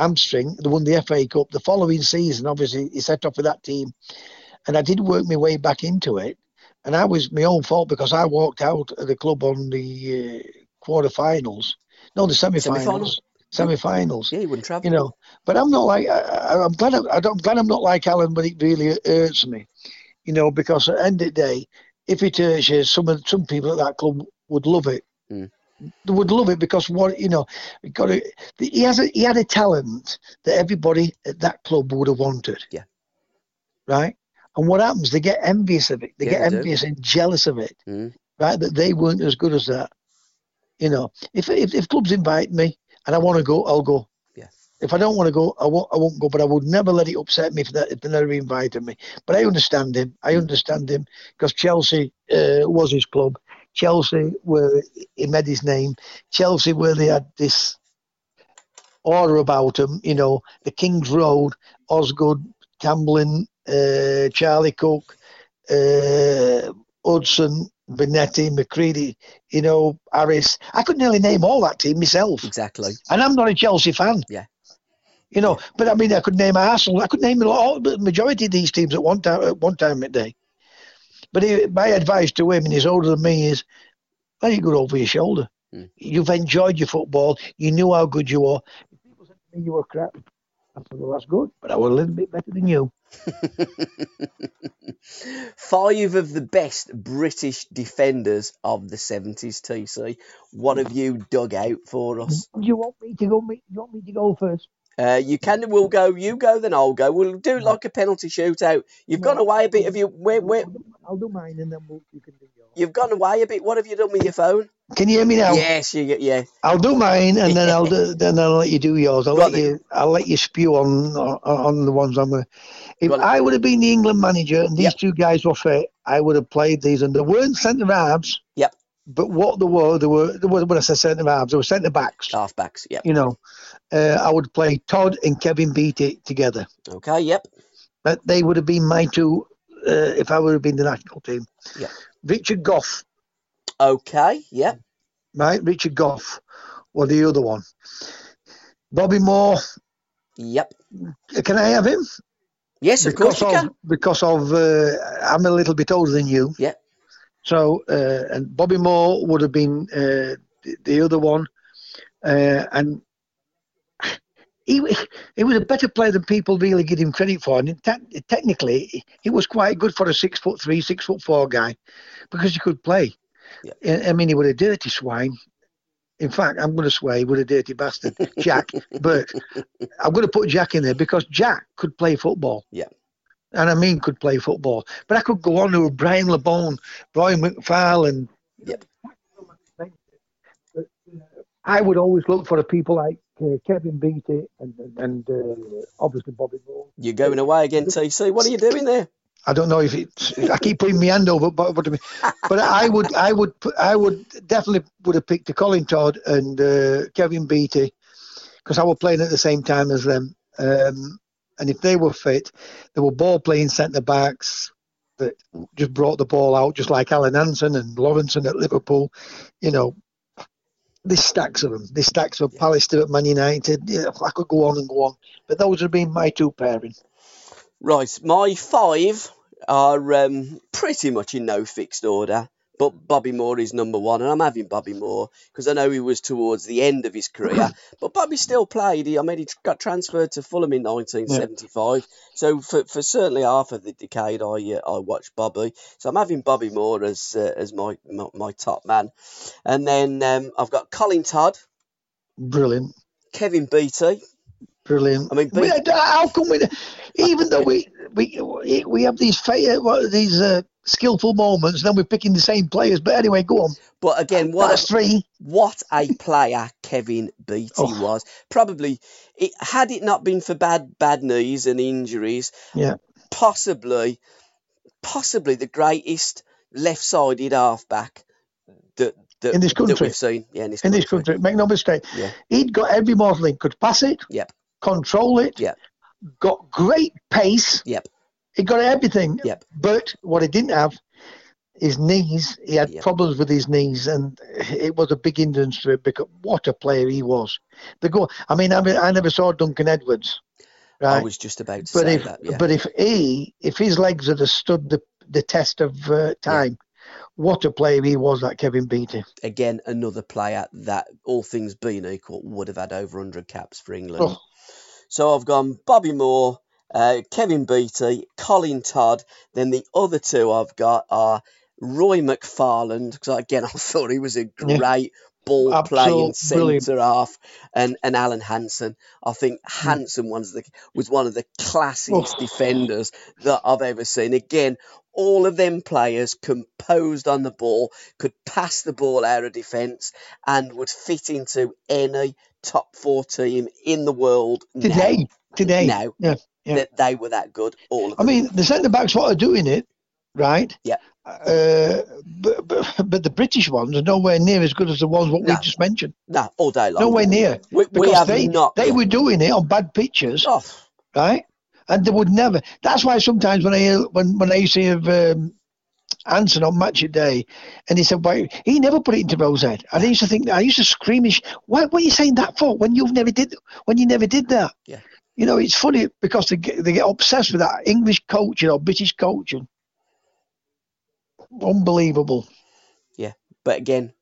hamstring. They won the FA Cup. The following season, obviously, he set off with that team, and I did work my way back into it. And I was my own fault because I walked out of the club on the uh, quarter-finals. No, the semi-finals. Semi-finals? Yeah, you wouldn't travel. You know, but I'm not like I, I'm glad. I, I'm glad I'm not like Alan, but it really hurts me. You know, because at the end of the day, if it hurts you, some of some people at that club would love it. Mm. They would love it because what you know, he got a, he has a, he had a talent that everybody at that club would have wanted. Yeah. Right. And what happens? They get envious of it. They Yeah, get they do. envious and jealous of it. Mm. Right. That they weren't as good as that. You know, if if, if clubs invite me and I want to go, I'll go. Yeah. If I don't want to go, I won't. I won't go. But I would never let it upset me if, that, if they never invited me. But I understand him. I understand him because Chelsea uh, was his club. Chelsea, where he made his name. Chelsea, where they had this aura about him. You know, the King's Road, Osgood, Camblin, uh, Charlie Cooke, uh, Hudson, Bonetti, McCreadie. You know, Harris. I could nearly name all that team myself. Exactly. And I'm not a Chelsea fan. Yeah. You know, but I mean, I could name Arsenal. I could name all, the majority of these teams at one time. At one time at day. But he, my advice to him, and he's older than me, is let it go over your shoulder. Mm. You've enjoyed your football. You knew how good you were. If people said to me you were crap, I said, well, that's good, but I was a little bit better than you. Five of the best British defenders of the 70s, TC. What have you dug out for us? Do you want me to go? You want me to go first? Uh, you can, we'll go, you go, then I'll go. We'll do it like a penalty shootout. You've gone away a bit. Have you, where, where, I'll do, mine, and then we'll, you can do yours. you've gone away a bit. What have you done with your phone? Can you hear me now? Yes, you, get yeah. I'll do mine, and then I'll do, then I'll let you do yours. I'll Go on let you I'll let you spew on on, on the ones I'm going. If Go on. I would have been the England manager and these Yep. two guys were fit, I would have played these, and they weren't centre halves. Yep. But what they were, they were, they were when I say centre halves, they were centre backs. Halfbacks, yep. You know, uh, I would play Todd and Kevin Beattie together. Okay, yep. But they would have been my two uh, if I would have been the national team. Yeah. Richard Goff, Okay, yep. right? Richard Goff, or the other one. Bobby Moore. Yep. Can I have him? Yes, of course because you of can. because of uh, I'm a little bit older than you. Yeah. So uh, and Bobby Moore would have been uh, the, the other one, uh, and he he was a better player than people really give him credit for. And te- technically, he was quite good for a six foot three, six foot four guy, because he could play. Yeah. I mean, he was a dirty swine. In fact, I'm going to swear he was a dirty bastard, Jack. but I'm going to put Jack in there because Jack could play football. Yeah. And I mean, could play football. But I could go on to Brian Labone, Brian McFarland. Uh, I would always look for the people like uh, Kevin Beattie and and uh, obviously Bobby Moore. You're going away again, TC. What are you doing there? I don't know if it's. I keep putting my hand over, but but, but I would I would I would definitely would have picked the Colin Todd and uh, Kevin Beattie because I was playing at the same time as them. Um, and if they were fit, they were ball playing centre backs that just brought the ball out, just like Alan Hansen and Lawrenson at Liverpool. You know, this stacks of them. This stacks of Pallister at Man United. Yeah, I could go on and go on, but those have been my two pairing. Right, my five are um, pretty much in no fixed order, but Bobby Moore is number one, and I'm having Bobby Moore because I know he was towards the end of his career, but Bobby still played. He, I mean, he got transferred to Fulham in 1975, so for, for certainly half of the decade, I uh, I watched Bobby. So I'm having Bobby Moore as uh, as my, my my top man, and then um, I've got Colin Todd, Brilliant. Kevin Beattie. Brilliant. I mean, But how come we? even though we we we have these these uh, skillful moments, then we're picking the same players. But anyway, go on. But again, what That's a, three. what a player Kevin Beattie Oh. was. Probably, it, had it not been for bad bad knees and injuries, Yeah. possibly, possibly the greatest left-sided halfback that, that In this that country. we've seen. Yeah, in this In country. this country, make no mistake. Yeah. He'd got every model in. Could pass it, Yep. Control it, Yeah. got great pace. Yep. He got everything. Yep. But what he didn't have, his knees. He had Yep. problems with his knees, and it was a big hindrance to him. Because what a player he was. The go. I mean, I mean, I never saw Duncan Edwards. Right? I was just about to but say if that. Yeah. but if he if his legs had stood the the test of uh, time, what a player he was, that Kevin Beattie. Again, another player that, all things being equal, would have had over 100 caps for England. Oh. So I've gone Bobby Moore, uh, Kevin Beattie, Colin Todd. Then the other two I've got are Roy McFarland, because again I thought he was a Yeah. great ball playing Absolute brilliant. centre half, and, and Alan Hansen. I think Hmm. Hansen was the was one of the classiest Oh. defenders that I've ever seen. Again, all of them players composed on the ball, could pass the ball out of defence, and would fit into any top four team in the world now. Today, today. Now. Yeah. yeah. That they were that good. All of I mean, the centre backs what are doing it, right? Yeah. Uh, but, but but the British ones are nowhere near as good as the ones what No. we just mentioned. no, all day long. Nowhere near. We, Because have they not. they were doing it on bad pitches, Oh, right? And they would never. That's why sometimes when I hear, when when I see hear um, Hansen on match a day, and he said, "Why he never put it into Rose head?" And I used to think, I used to screamish, "Why? What are you saying that for? When you've never did, when you never did that?" Yeah. You know, it's funny because they get, they get obsessed with that English coaching or British coaching. Unbelievable. Yeah, but again,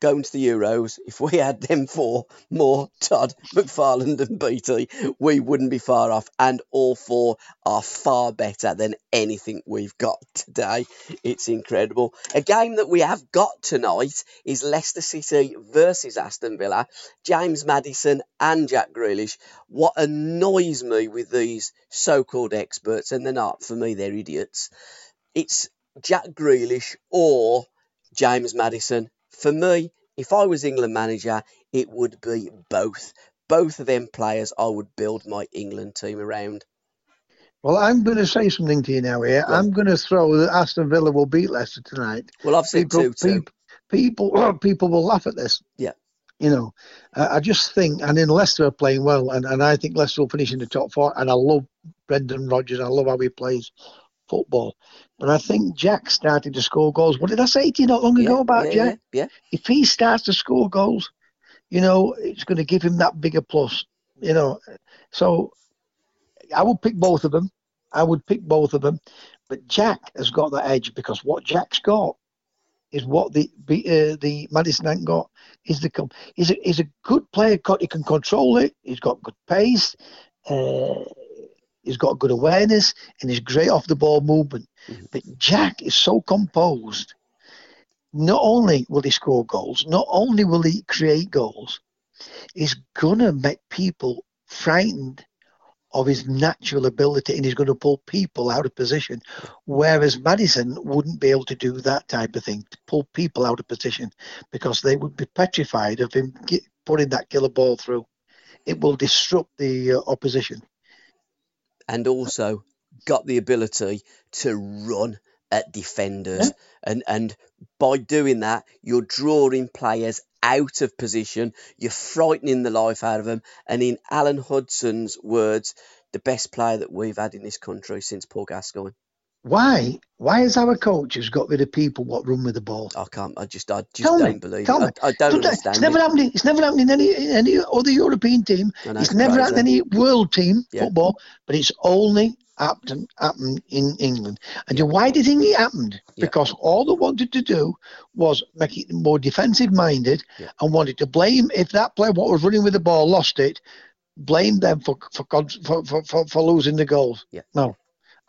going to the Euros, if we had them four Moore, Todd, McFarland, and Beattie, we wouldn't be far off. And all four are far better than anything we've got today. It's incredible. A game that we have got tonight is Leicester City versus Aston Villa. James Maddison and Jack Grealish. What annoys me with these so called experts, and they're not, for me, they're idiots. It's Jack Grealish or James Maddison. For me, if I was England manager, it would be both. Both of them players I would build my England team around. Well, I'm going to say something to you now here. On. I'm going to throw that Aston Villa will beat Leicester tonight. Well, I've said people, two too. peop- people, people will laugh at this. Yeah. You know, uh, I just think, and in Leicester are playing well, and, and I think Leicester will finish in the top four. And I love Brendan Rodgers. I love how he plays football. But I think Jack started to score goals. What did I say to you not long Yeah, ago about yeah, Jack? yeah, yeah. If he starts to score goals, you know, it's going to give him that bigger plus. You know, so I would pick both of them. I would pick both of them. But Jack has got the edge because what Jack's got is what the uh, the Maddison ain't got. Is the he's a he's a good player. He can control it. He's got good pace. Uh, he's got good awareness and he's great off the ball movement. Mhm. But Jack is so composed. Not only will he score goals, not only will he create goals, he's gonna make people frightened of his natural ability and he's going to pull people out of position. Whereas Maddison wouldn't be able to do that type of thing, to pull people out of position, because they would be petrified of him get, putting that killer ball through. It will disrupt the uh, opposition. And also got the ability to run at defenders. And and by doing that, you're drawing players out of position. You're frightening the life out of them. And in Alan Hudson's words, the best player that we've had in this country since Paul Gascoigne. Why? Why has our coaches got rid of people what run with the ball? I can't. I just. I just Tell don't me, believe tell it. I, I don't Sometimes- understand It's never it. happened. It's never happened in any in any other European team. Know, It's never crazy. happened in any world team Yeah. football, but it's only happened happened in England. And you know why did it happened? Yeah. Because all they wanted to do was make it more defensive minded Yeah. and wanted to blame if that player what was running with the ball lost it, blame them for for for for, for, for losing the goals. Yeah. No.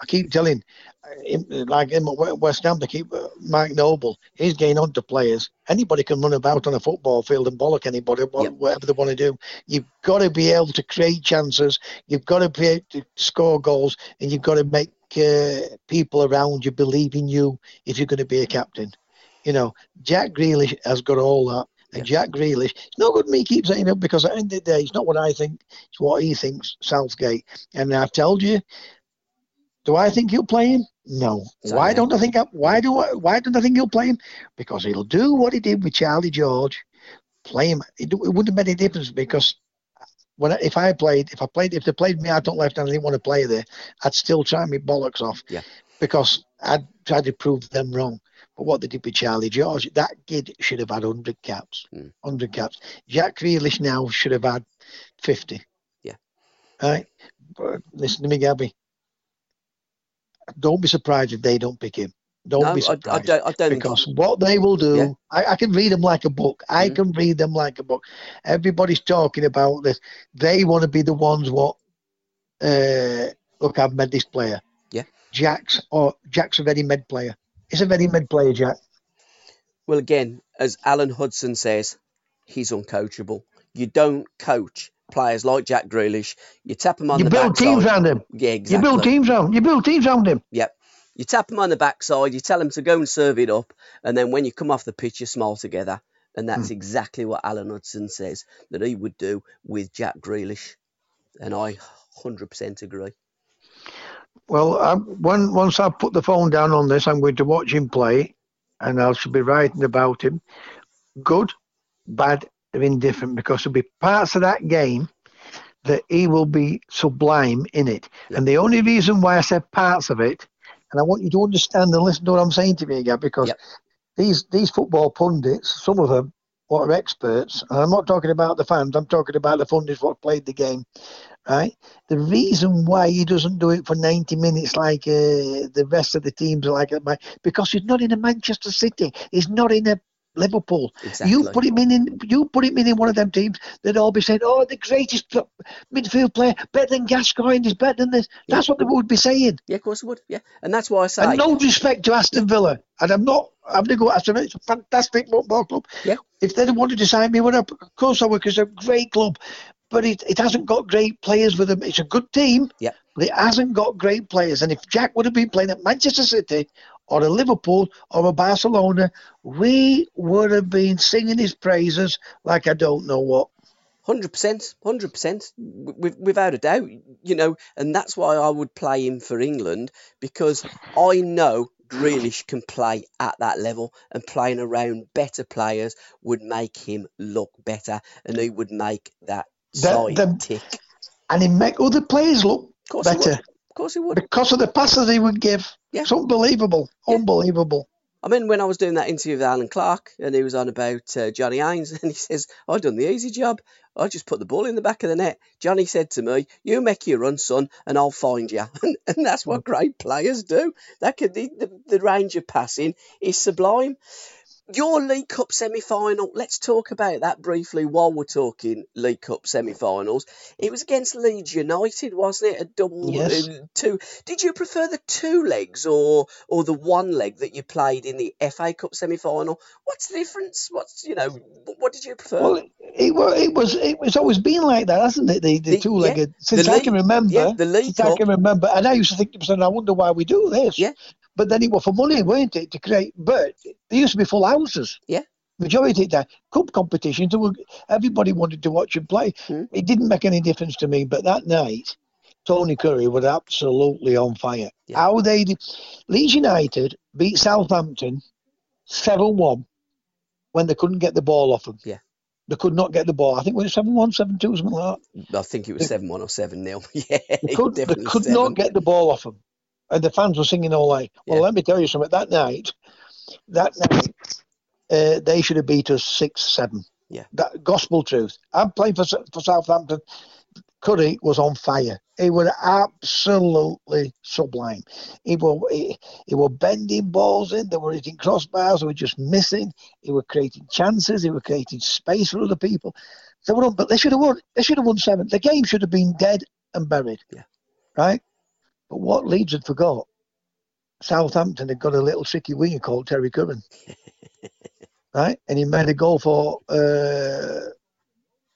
I keep telling, uh, like in West Ham, they keep uh, Mark Noble. He's getting on to players. Anybody can run about on a football field and bollock anybody, yep. whatever they want to do. You've got to be able to create chances. You've got to be able to score goals, and you've got to make uh, people around you believe in you if you're going to be a captain. You know, Jack Grealish has got all that. And yeah. Jack Grealish, it's no good me keep saying it because at the end of the day, it's not what I think, it's what he thinks, Southgate. And I've told you, do I think he'll play him? No. why don't I think? I, why do I, Why don't I think he'll play him? Because he'll do what he did with Charlie George. Play him. It, it wouldn't have made any difference because when I, if I played, if I played, if they played me out on left and I didn't want to play there, I'd still try my bollocks off. Yeah. Because I'd try to prove them wrong. But what they did with Charlie George, that kid should have had 100 caps. Mm. 100 caps. Jack Grealish now should have had 50. Yeah. Right? But listen to me, Gabby don't be surprised if they don't pick him. Don't no, be surprised. I, I, don't, I don't because what they will do, yeah. I, I, can read them like a book. I mm-hmm. can read them like a book. Everybody's talking about this. They want to be the ones what. Uh, look, I've met this player. Yeah. Jack's or Jack's a very med player. He's a very med player, Jack. Well, again, as Alan Hudson says, he's uncoachable. You don't coach players like Jack Grealish. You tap him on the backside. you the build teams around him. Yeah, exactly. You build teams around. You build teams around him. Yep. You tap him on the backside. You tell him to go and serve it up, and then when you come off the pitch, you smile together. And that's hmm. exactly what Alan Hudson says that he would do with Jack Grealish, and I 100% agree. Well, I, when, once I put the phone down on this, I'm going to watch him play, and I shall be writing about him. Good, bad, are indifferent because there'll be parts of that game that he will be sublime in it. And the only reason why I said parts of it, and I want you to understand and listen to what I'm saying to me again, because yep. these these football pundits, some of them, what are experts, and I'm not talking about the fans, I'm talking about the pundits what played the game, right? The reason why he doesn't do it for 90 minutes like uh, the rest of the teams are like, because he's not in a Manchester City, he's not in a Liverpool. Exactly. You put him in, in you put him in, in one of them teams, they'd all be saying, "Oh, the greatest midfield player, better than Gascoigne, is better than this." Yeah. That's what they would be saying. Yeah, of course they would. Yeah, and that's why I say. And no respect to Aston Villa, and I'm not. I'm going to go Aston Villa. It's a fantastic football club. Yeah. If they wanted to sign me, would of course I would, because it's a great club. But it, it hasn't got great players with them. It's a good team. Yeah. But it hasn't got great players. And if Jack would have been playing at Manchester City or a Liverpool or a Barcelona, we would have been singing his praises like I don't know what. Hundred percent, hundred percent, without a doubt. You know, and that's why I would play him for England because I know Grealish can play at that level, and playing around better players would make him look better, and he would make that side the, tick. And he make other players look better course he would. Because of the passes he would give. Yeah. It's unbelievable. Yeah. Unbelievable. I mean, when I was doing that interview with Allan Clarke, and he was on about uh, Johnny Haynes, and he says, I've done the easy job. I just put the ball in the back of the net. Johnny said to me, You make your run, son, and I'll find you. And, and that's what great players do. That could, the, the, the range of passing is sublime your League Cup semi final, let's talk about that briefly while we're talking League Cup semi finals. It was against Leeds United, wasn't it? A double yes. uh, two. Did you prefer the two legs or or the one leg that you played in the FA Cup semi final? What's the difference? What's you know what did you prefer? Well, it, was it was always been like that, hasn't it? The, the, the two legged yeah, since I can remember. Yeah, the League since. I can remember, and I used to think to myself, I wonder why we do this. Yeah. But then it was for money, weren't it, to create? But there used to be full houses. Yeah. Majority of that cup competitions, everybody wanted to watch him play. Mm. It didn't make any difference to me. But that night, Tony Currie was absolutely on fire. Yeah. How they did, Leeds United beat Southampton seven one when they couldn't get the ball off them. Yeah. They could not get the ball. I think it was 7 1, 7 2, something like that. I think it was 7 1 or 7 0. yeah. They could, they could not get the ball off them and the fans were singing all like, well, yeah. let me tell you something. That night, that night, uh, they should have beat us six seven. Yeah, that gospel truth. I'm playing for for Southampton. Currie was on fire. He was absolutely sublime. He was he, he was bending balls in. They were hitting crossbars. They were just missing. He was creating chances. He was creating space for other people. They were on, but they should have won. They should have won seven. The game should have been dead and buried. Yeah. Right But what Leeds had forgot, Southampton had got a little tricky winger called Terry Curran. right? And he made a goal for uh,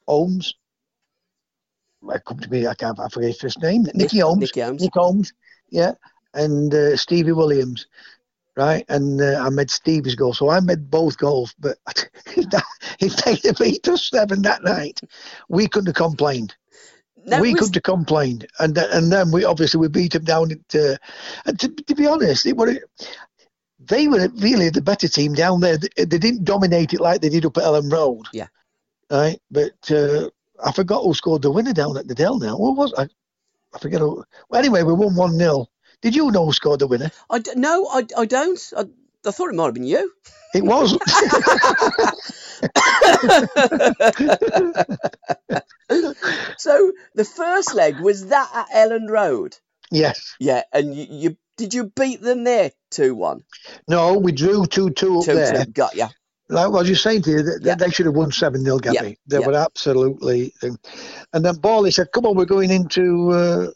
Holmes. I come to me, I can't, I forget his name. Nicky Holmes. Nicky Holmes. Nick Holmes, yeah. And uh, Stevie Williams, right? And uh, I made Stevie's goal. So I made both goals, but if they beat us seven that night, we couldn't have complained. That we was- couldn't have complained, and and then we obviously we beat them down at. Uh, and to, to be honest, it were they were really the better team down there. They, they didn't dominate it like they did up at Elland Road. Yeah. Right, but uh, I forgot who scored the winner down at the Dell. Now, what was I? I forget. Who, well, anyway, we won one 0 Did you know who scored the winner? I d- no, I, I don't. I, I thought it might have been you. It was. So the first leg was that at Elland Road. yes. Yeah, and you, you did you beat them there two one? No, we drew two two up Two there. two. Got ya. Like I was just saying to you, that Yeah. they should have won 7 0, Gabby. Yeah, They yeah. were absolutely. And then Borley said, Come on, we're going into uh,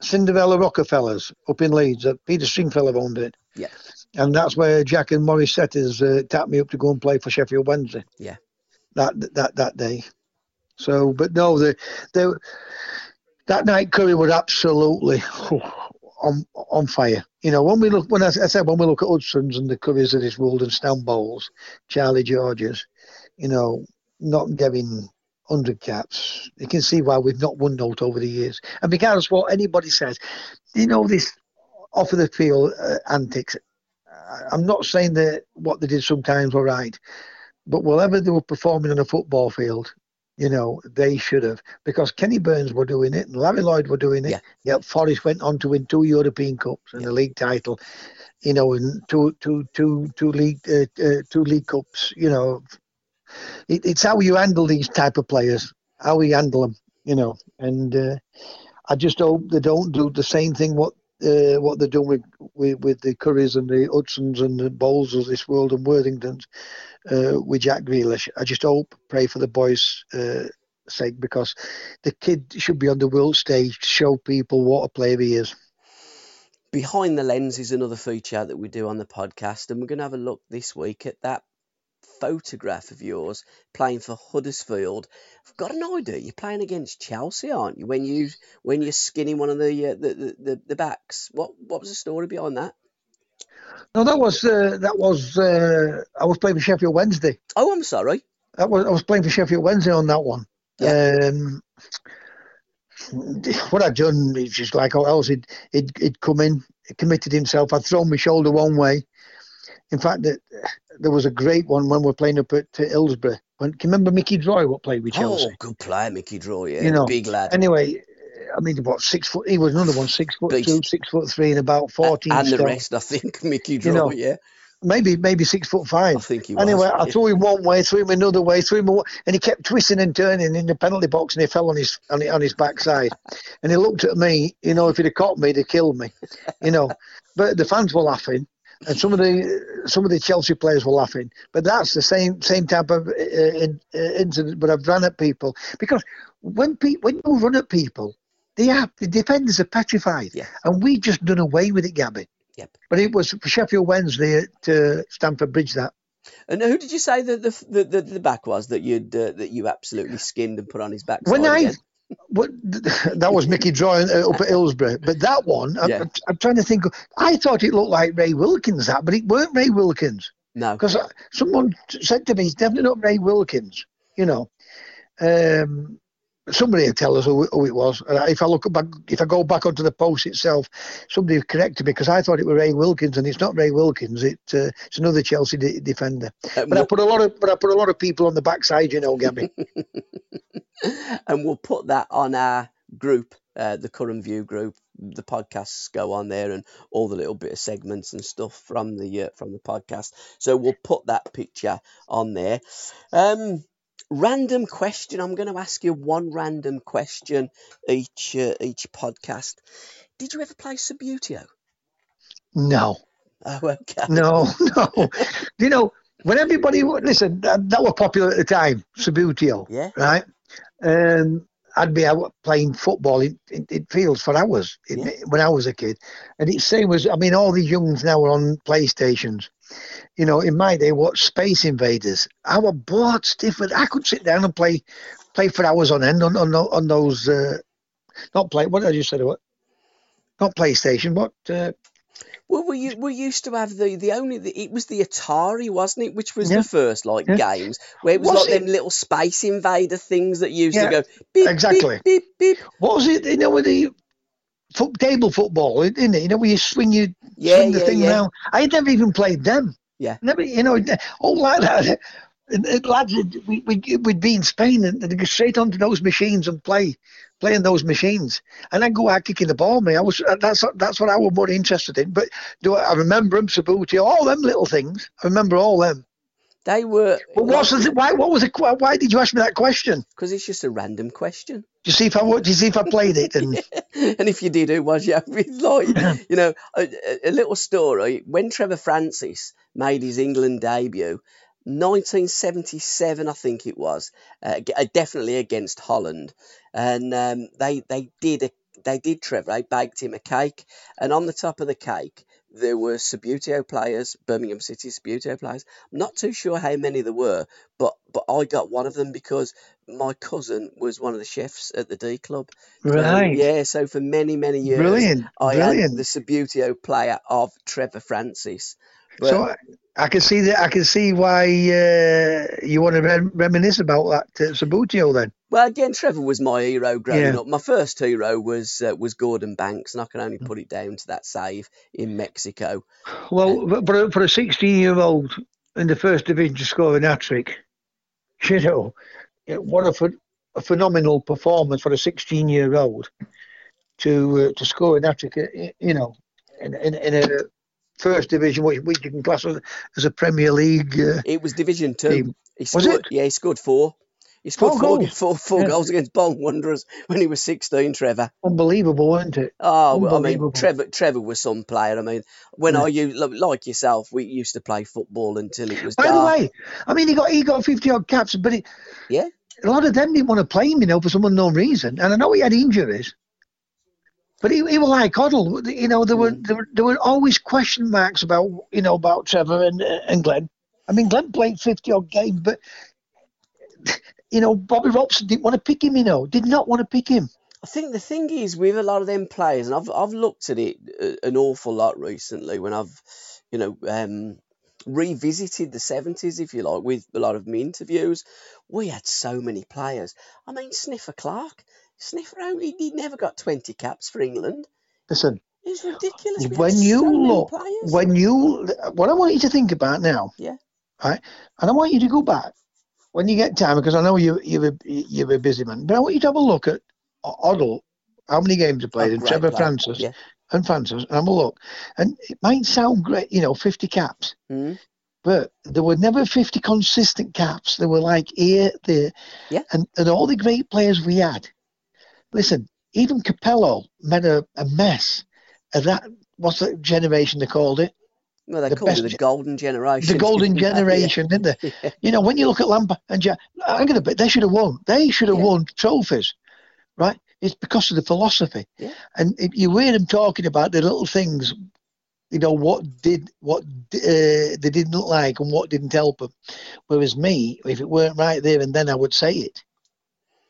Cinderella Rockerfellas up in Leeds. Uh, Peter Stringfellow owned it. Yeah. And that's where Jack and Maurice Setters uh, tapped me up to go and play for Sheffield Wednesday. Yeah. That that that day. So, but no, the, the that night Currie was absolutely on on fire. You know, when we look, when I, I said when we look at Hudson's and the Curries of this world and Stan Charlie Georges, you know, not getting hundred caps, you can see why we've not won out over the years. And regardless what anybody says, you know this off of the field uh, antics. I'm not saying that what they did sometimes were right, but whatever they were performing on a football field, you know, they should have because Kenny Burns were doing it and Larry Lloyd were doing it. Yeah. Yeah, Forest went on to win two European Cups and a league title, you know, and two, two, two, two league, uh, uh, two league cups. You know, it, it's how you handle these type of players, how we handle them, you know. And uh, I just hope they don't do the same thing what uh, what they're doing with, with with the Curries and the Hudsons and the Bowles of this world and Worthingtons uh, with Jack Grealish. I just hope, pray for the boys' uh, sake because the kid should be on the world stage to show people what a player he is. Behind the Lens is another feature that we do on the podcast, and we're going to have a look this week at that photograph of yours playing for Huddersfield. I've got an idea. You're playing against Chelsea, aren't you? When you when you're skinning one of the uh, the, the, the the backs. What what was the story behind that? No, that was uh, that was uh, I was playing for Sheffield Wednesday. Oh, I'm sorry. That was I was playing for Sheffield Wednesday on that one. Um, what I'd done is just like all else he'd, he'd he'd come in, committed himself. I'd thrown my shoulder one way. In fact, that there was a great one when we were playing up at uh, Hillsborough. When, can you remember Mickey Droy what played with Chelsea? Oh, good player, Mickey Droy. Yeah, You know, big lad. Anyway, I mean, what six foot? He was another one, six foot two, six foot three, and about fourteen and the rest, I think, Mickey Droy. know, yeah, Maybe maybe six foot five. I think he was. Anyway, I threw him one way, threw him another way, threw him, a, and he kept twisting and turning in the penalty box, and he fell on his on, on his backside. and he looked at me, you know, if he'd have caught me, he'd have killed me, you know. But the fans were laughing, and some of the some of the Chelsea players were laughing. But that's the same same type of uh, in, uh, incident. But I've run at people because when pe- when you run at people, they have the defenders are petrified, Yeah. and we just done away with it, Gabby. Yep. But it was Sheffield Wednesday at uh, Stamford Bridge that. And who did you say that the the, the, the back was that you'd uh, that you absolutely skinned and put on his back? When I again? What that was Mickey drawing uh, up at Hillsborough, but that one I'm, Yeah. I'm, I'm trying to think. I thought it looked like Ray Wilkins that, but it weren't Ray Wilkins no, because someone said to me, "It's definitely not Ray Wilkins." You know, um, somebody will tell us who, who it was. And if I look back, if I go back onto the post itself, somebody corrected me because I thought it was Ray Wilkins, and it's not Ray Wilkins. It, uh, it's another Chelsea de- defender. and But I put a lot of, but I put a lot of people on the backside, you know, Gabby. and we'll put that on our group, uh, the Curran View group. The podcasts go on there, and all the little bit of segments and stuff from the uh, from the podcast. So we'll put that picture on there. Um, random question. I'm going to ask you one random question each uh, each podcast. Did you ever play Subbuteo? no. Oh, okay. No, no. you know, when everybody listen, that, that was popular at the time, Subbuteo, Yeah. right? Um, I'd be out playing football in, in, in fields for hours in, Yeah. when I was a kid. And it's the same as I mean, all these youngs now are on PlayStations. You know, in my day, what Space Invaders? I was bored stiff. I could sit down and play play for hours on end on on, on those. Uh, not play. What did I just say? What? Not PlayStation. What? Uh, Well, we we used to have the the only the, it was the Atari, wasn't it? Which was Yeah. the first like Yeah. games where it was, Was like it? them little Space Invader things that used Yeah, to go beep, exactly. beep beep beep. what was it? You know, with the foot, table football, isn't it? You know, where you swing Yeah, swing the thing around. I had never even played them. Yeah. Never, you know, all like that. Lads, we, we, we'd be in Spain and they'd go straight onto those machines and play, playing those machines. And I'd go out kicking the ball, me. I was, that's, that's what I was more interested in. But do I, I remember them, Subbuteo, all them little things. I remember all them. They were But what's the, why, what was que- why did you ask me that question? because it's just a random question. Do you see if I, do you see if I played it? And and if you did, who was you? It's like, you know, a, a- little story. When Trevor Francis made his England debut, 1977, I think it was, uh, uh, definitely against Holland, and um, they they did a they did Trevor. They baked him a cake, and on the top of the cake there were Subbuteo players, Birmingham City Subbuteo players. I'm not too sure how many there were, but but I got one of them because my cousin was one of the chefs at the D Club. So, right. yeah, so for many, many years, Brilliant. I Brilliant. had the Subbuteo player of Trevor Francis. But, So I- I can see that. I can see why uh, you want to rem- reminisce about that uh, Subbuteo then. well, again, Trevor was my hero growing Yeah. up. My first hero was uh, was Gordon Banks, and I can only Mm. put it down to that save in Mexico. Well, but for a, for a 16 year old in the first division to score an hat trick, you know, what a, ph- a phenomenal performance for a 16 year old to uh, to score an hat trick. uh, You know, in, in, in a first division, which, which you can class as, as a Premier League. Uh, It was Division Two. Team. He Was scored, it? Yeah, he scored four. He scored Four four, goals? four, four Yeah. goals against Bolton Wanderers when he was 16, Trevor. unbelievable, wasn't it? Oh, I mean, Trevor Trevor was some player. I mean, when Yeah. I used, like yourself, we used to play football until it was By the way, I mean, he got he got 50 odd caps, but it, Yeah. a lot of them didn't want to play him, you know, for some unknown reason. And I know he had injuries, but he, he was like Hoddle. You know, there were, Mm. there were there were always question marks about you know about Trevor and and Glenn. I mean, Glenn played 50 odd games, but you know, Bobby Robson didn't want to pick him. You know, did not want to pick him. I think the thing is with a lot of them players, and I've I've looked at it an awful lot recently when I've, you know, um, revisited the seventies, if you like, with a lot of my interviews. We had so many players. I mean, Sniffer Clarke, Sniffer only he never got twenty caps for England. Listen, It's ridiculous. We when you so look, when you, what I want you to think about now, Yeah. right, and I want you to go back when you get time because I know you you're a, you're a busy man, but I want you to have a look at Hoddle, how many games he played, Oh, and Trevor player. Francis Yeah. and Francis, and have a look, and it might sound great, you know, 50 caps, Mm. but there were never 50 consistent caps. They were like here, there, Yeah. and and all the great players we had. Listen, even Capello made a, a mess of that. What's the generation they called it? Well, they the called it the golden generation. The golden generation, didn't they? Yeah. You know, when you look at Lampard and Jack, I'm going to bet they should have won. They should have Yeah. won trophies, right? It's because of the philosophy. Yeah. And if you hear them talking about the little things, you know, what did what uh, they didn't like and what didn't help them. Whereas me, if it weren't right there and then, I would say it.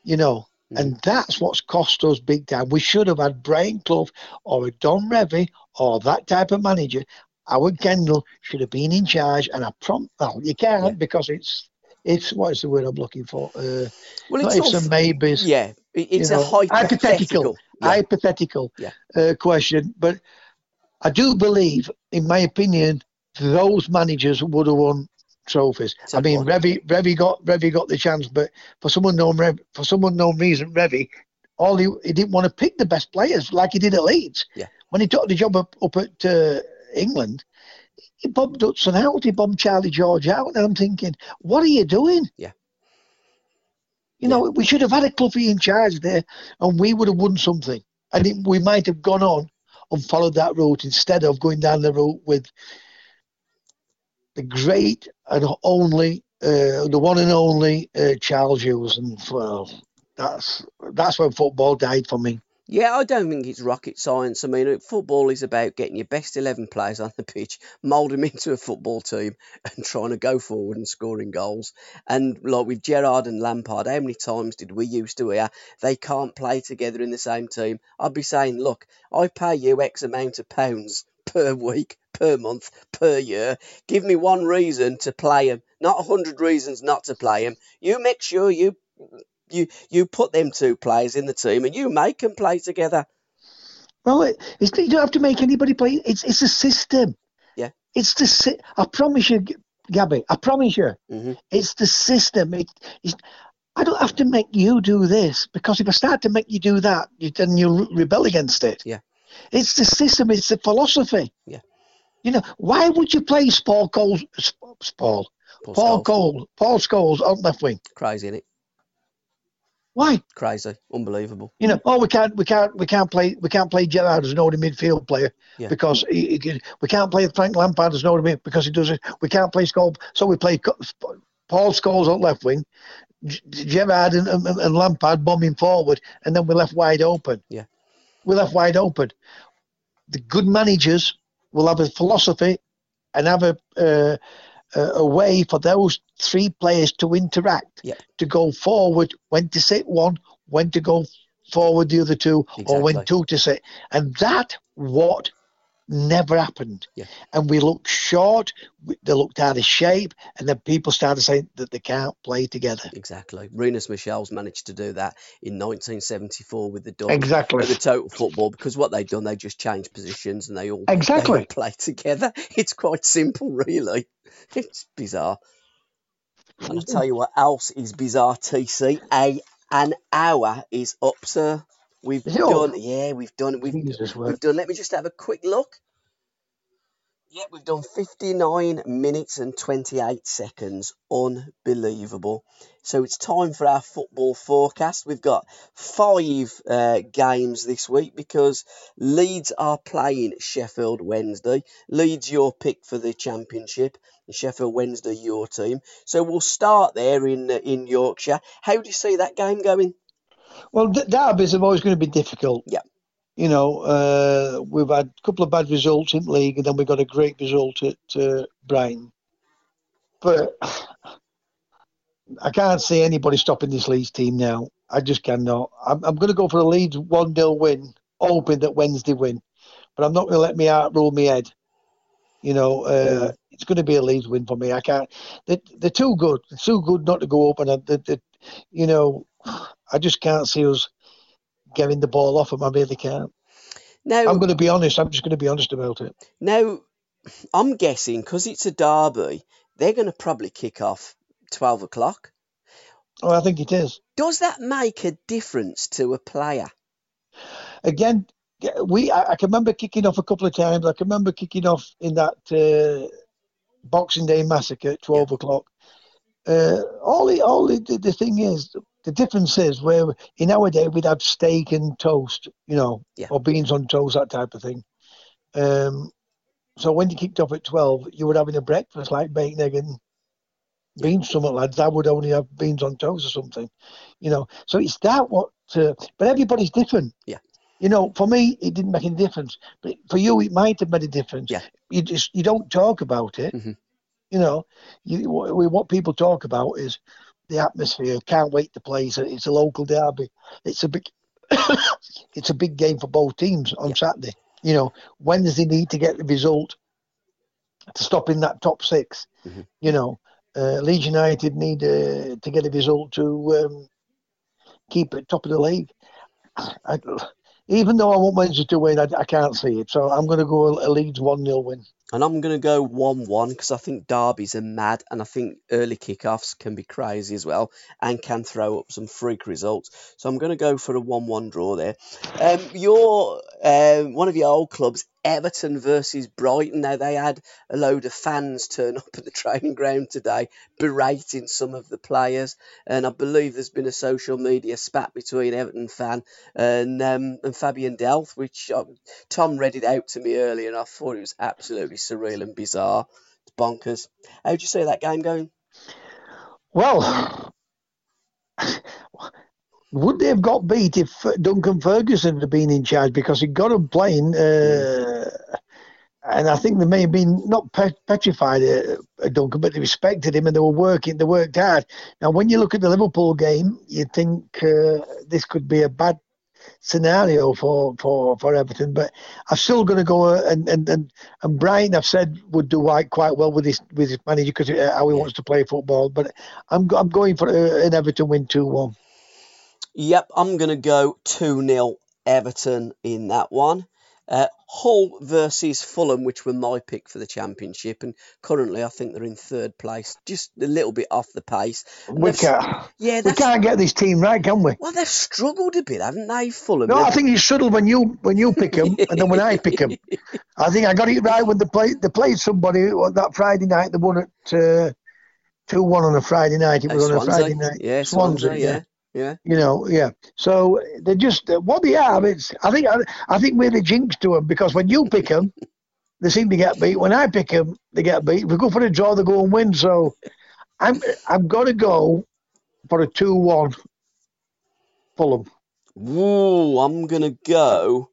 You know, and that's what's cost us big time. We should have had Brian Clough or a Don Revie or that type of manager. Howard Kendall should have been in charge, and I prompt. Well, you can't Yeah. because it's it's what is the word I'm looking for? Uh, Well, it's ifs all, and maybes. yeah, it's you know, a hypothetical. Yeah. hypothetical Yeah. uh, question. But I do believe, in my opinion, those managers would have won trophies. I mean? Revie, Revie got Revie got the chance, but for some unknown Rev, for some unknown reason, Revie, all he, he didn't want to pick the best players like he did at Leeds. Yeah. When he took the job up, up at uh, England, he bombed Hudson out, he bombed Charlie George out, and I'm thinking, what are you doing? Yeah. You know, we should have had a Cloughie in charge there, and we would have won something. And it, we might have gone on and followed that route instead of going down the route with the great and only, uh, the one and only uh, Charles Hughes. And well, that's that's when football died for me. Yeah, I don't think it's rocket science. I mean, football is about getting your best 11 players on the pitch, mould them into a football team, and trying to go forward and scoring goals. And like with Gerrard and Lampard, how many times did we used to hear they can't play together in the same team? I'd be saying, look, I pay you X amount of pounds per week, per month, per year. Give me one reason to play them, not a hundred reasons not to play them. You make sure you you you put them two players in the team and you make them play together. Well, it, it's, you don't have to make anybody play. It's it's a system. Yeah. It's the. I promise you, Gabby. I promise you. Mm-hmm. It's the system. It, it's, I don't have to make you do this because if I start to make you do that, you, then you rebel against it. Yeah. It's the system. It's the philosophy. Yeah. You know, why would you play Paul Coles, Paul, Paul, Paul Cole, Paul Scholes on left wing? Crazy, isn't it? Why? Crazy, unbelievable. You know, oh, we can't, we can't, we can't play, we can't play Gerrard as an old midfield player Yeah. because he, he, we can't play Frank Lampard as an old mid because he does it. We can't play Scholes, so we play Paul Scholes on left wing, Gerrard and, and, and Lampard bombing forward, and then we're left wide open. Yeah. We're left wide open. The good managers will have a philosophy and have a uh, a a way for those three players to interact, Yeah. to go forward, when to sit one, when to go forward the other two, or when two to sit. And that what never happened. Yeah. And we looked short, they looked out of shape, and then people started saying that they can't play together. Exactly. Rinus Michels managed to do that in 1974 with the Dons Exactly. at the Total Football because what they've done, they just changed positions and they all they Exactly. all play together. It's quite simple, really. It's bizarre. And I'll tell you what else is bizarre, TC. A an hour is up, sir. We've done, yeah, we've done, we've, we've done. Let me just have a quick look. Yeah, we've done 59 minutes and 28 seconds. Unbelievable. So it's time for our football forecast. We've got five uh, games this week because Leeds are playing Sheffield Wednesday. Leeds, your pick for the championship, Sheffield Wednesday, your team. So we'll start there in uh, in Yorkshire. How do you see that game going? Well, d- derbies are always going to be difficult. Yeah. You know, uh, we've had a couple of bad results in the league, and then we got a great result at uh, Brighton. But I can't see anybody stopping this Leeds team now. I just cannot. I'm, I'm going to go for a Leeds 1 0 win, hoping that Wednesday win. But I'm not going to let my heart rule my head. You know, uh, it's going to be a Leeds win for me. I can't. They're, they're too good. They're too good not to go up. And, they, they, you know, I just can't see us getting the ball off them. I really can't. Now, I'm going to be honest. I'm just going to be honest about it. Now, I'm guessing because it's a derby, they're going to probably kick off 12 o'clock. Oh, I think it is. Does that make a difference to a player? Again, we. I, I can remember kicking off a couple of times. I can remember kicking off in that uh, Boxing Day massacre at 12 o'clock. Uh, all the, all the, the thing is, the difference is where in our day we'd have steak and toast, you know, Yeah. or beans on toast, that type of thing. Um, so when you kicked off at 12, you were having a breakfast like bacon, egg, and beans, something lads. I would only have beans on toast or something, you know. So it's that what, uh, but everybody's different. Yeah. You know, for me, it didn't make any difference, but for you, it might have made a difference. Yeah. You just you don't talk about it. Mhm. You know, you what what people talk about is the atmosphere. Can't wait to play. It's a, it's a local derby. It's a big, it's a big game for both teams on Yeah. Saturday. You know, Wednesday need to get the result to stop in that top 6 Mhm. You know, uh, Leeds United need uh, to get a result to um, keep at top of the league. I, even though I want Wednesday to win, I, I can't see it. So I'm going to go a Leeds 1 0 win. And I'm going to go 1 1 because I think derbies are mad and I think early kickoffs can be crazy as well and can throw up some freak results. So I'm going to go for a 1 1 draw there. Um, your um, One of your old clubs, Everton versus Brighton. Now, they had a load of fans turn up at the training ground today berating some of the players. And I believe there's been a social media spat between Everton fan and, um, and Fabian Delph, which uh, Tom read it out to me earlier and I thought it was absolutely surreal and bizarre. It's bonkers. How'd you see that game going? Well, would they have got beat if Duncan Ferguson had been in charge because he got them playing? Uh, and I think they may have been not petrified at, at Duncan, but they respected him and they were working. They worked hard. Now, when you look at the Liverpool game, you think uh, this could be a bad scenario for, for, for Everton. But I'm still going to go uh, and, and and and Brian, I've said would do quite quite well with his with his manager because uh, how he wants to play football. But I'm I'm going for uh, an Everton win two one. Yep, I'm going to go 2 0 Everton in that one. Uh, Hull versus Fulham, which were my pick for the championship, and currently I think they're in third place, just a little bit off the pace. we can't, yeah, we can't get this team right, can we? Well, they've struggled a bit, haven't they, Fulham? No, I think you struggle when you when you pick them, and then when I pick them. I think I got it right when they played they played somebody that Friday night. They won at uh, two one on a Friday night. It was on a Friday night. Yeah, Swansea, Swansea yeah. yeah. Yeah. You know, yeah. So they're just uh, what they are. It's I think I, I think we're the jinx to them because when you pick them, they seem to get beat. When I pick them, they get beat. If we go for a draw, they go and win. So I'm I'm gonna go for a two-one Fulham. Ooh, I'm gonna go.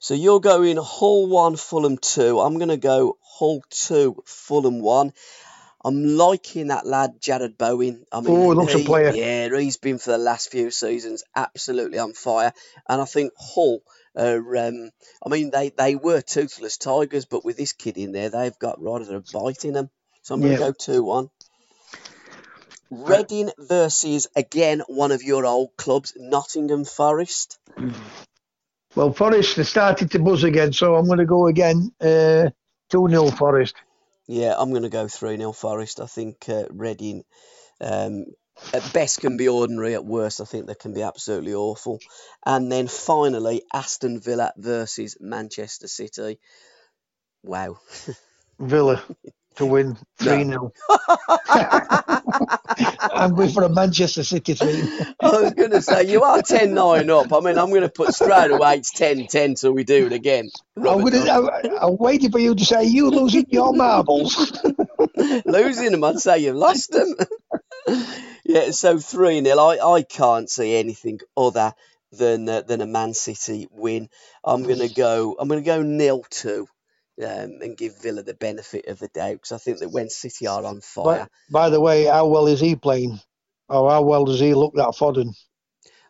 So you're going Hull one, Fulham two. I'm gonna go Hull two, Fulham one. I'm liking that lad, Jarrod Bowen. I mean, oh, looks a player. Yeah, he's been for the last few seasons absolutely on fire. And I think Hull are, um, I mean, they, they were toothless tigers, but with this kid in there, they've got rather a bite in them. So I'm going to yeah. go 2 1. Reading versus, again, one of your old clubs, Nottingham Forest. Well, Forest has started to buzz again, so I'm going to go again uh, 2 uh, 0 Forest. Yeah, I'm going to go 3 0 Forest. I think uh, Reading um, at best can be ordinary, at worst, I think they can be absolutely awful. And then finally, Aston Villa versus Manchester City. Wow. Villa to win 3 0. I'm going for a Manchester City 3 I was going to say, you are 10 9 up. I mean, I'm going to put straight away it's 10 10 till we do it again. I'm, gonna, I'm, I'm waiting for you to say, you're losing your marbles. losing them, I'd say you've lost them. yeah, so 3 0. I, I can't see anything other than uh, than a Man City win. I'm going to go, I'm going to go nil 2 um, and give Villa the benefit of the doubt because I think that when City are on fire. By, by, the way, how well is he playing? Or how well does he look that Foden?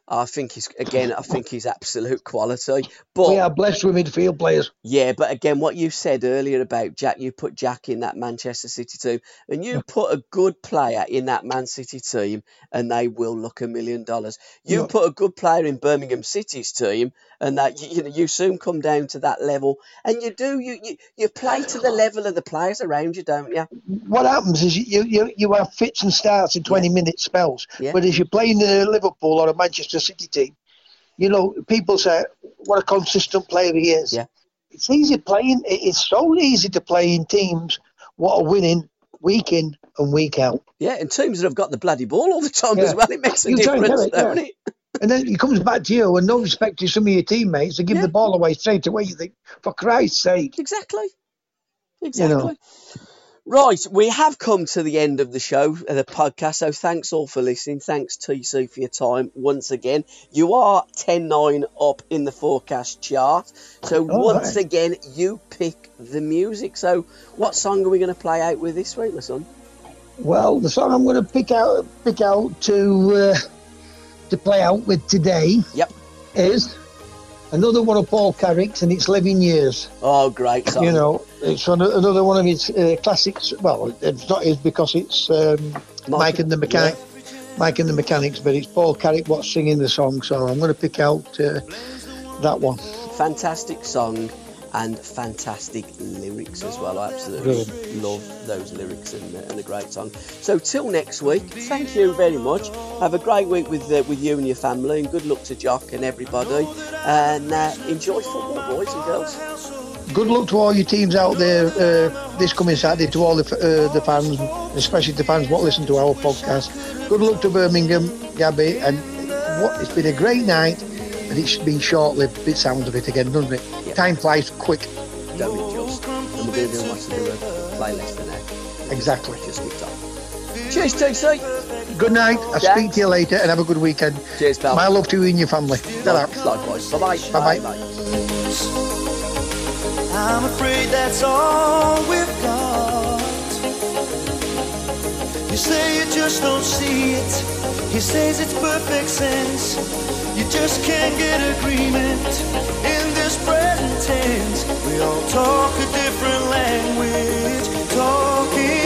I think he's again. I think he's absolute quality. But we are blessed with midfield players. Yeah, but again, what you said earlier about Jack, you put Jack in that Manchester City team, and you put a good player in that Man City team, and they will look a million dollars. You yeah. put a good player in Birmingham City's team, and that you, you know you soon come down to that level, and you do you, you you play to the level of the players around you, don't you? What happens is you you, you have fits and starts in twenty yeah. minute spells, yeah. but if you're playing in Liverpool or a Manchester Manchester City team, you know, people say what a consistent player he is. Yeah. It's easy playing. It's so easy to play in teams what are winning week in and week out. Yeah, and teams that have got the bloody ball all the time yeah. as well. It makes a you difference, it, don't yeah. it? And then it comes back to you, and no respect to some of your teammates, they give yeah. the ball away straight away. You think, for Christ's sake. Exactly. Exactly. You know. Right, we have come to the end of the show, uh, the podcast. So thanks all for listening. Thanks TC for your time once again. You are 10-9 up in the forecast chart. So oh, once again, you pick the music. So what song are we going to play out with this week, my son? Well, the song I'm going to pick out pick out to uh, to play out with today. Yep. Is another one of Paul Carrack's, and it's Living Years. Oh, great song. You know, it's another one of his uh, classics. Well, it's not his because it's um, Mike, Mike, and the Mechanic. Yeah. Mike and the Mechanics, but it's Paul Carrack what's singing the song, so I'm going to pick out uh, that one. Fantastic song and fantastic lyrics as well. I absolutely love those lyrics and, uh, and, a great song. So till next week, thank you very much. Have a great week with uh, with you and your family, and good luck to Jock and everybody. And uh, enjoy football, boys and girls. Good luck to all your teams out there uh, this coming Saturday. To all the uh, the fans, especially the fans what listen to our podcast. Good luck to Birmingham, Gabby, and what, it's been a great night and it's been short-lived. It sounds of it again, doesn't it? Time flies quick. Don't it just? And we're going to do a playlist for now. Exactly. Just keep talking. Cheers, TC. Good night. I'll Yeah. speak to you later and have a good weekend. Cheers, pal. My love to you and your family. Likewise. Bye bye. Bye-bye. I'm afraid that's all we've got. You say you just don't see it. He says it's perfect sense. You just can't get agreement in this present tense. We all talk a different language, talking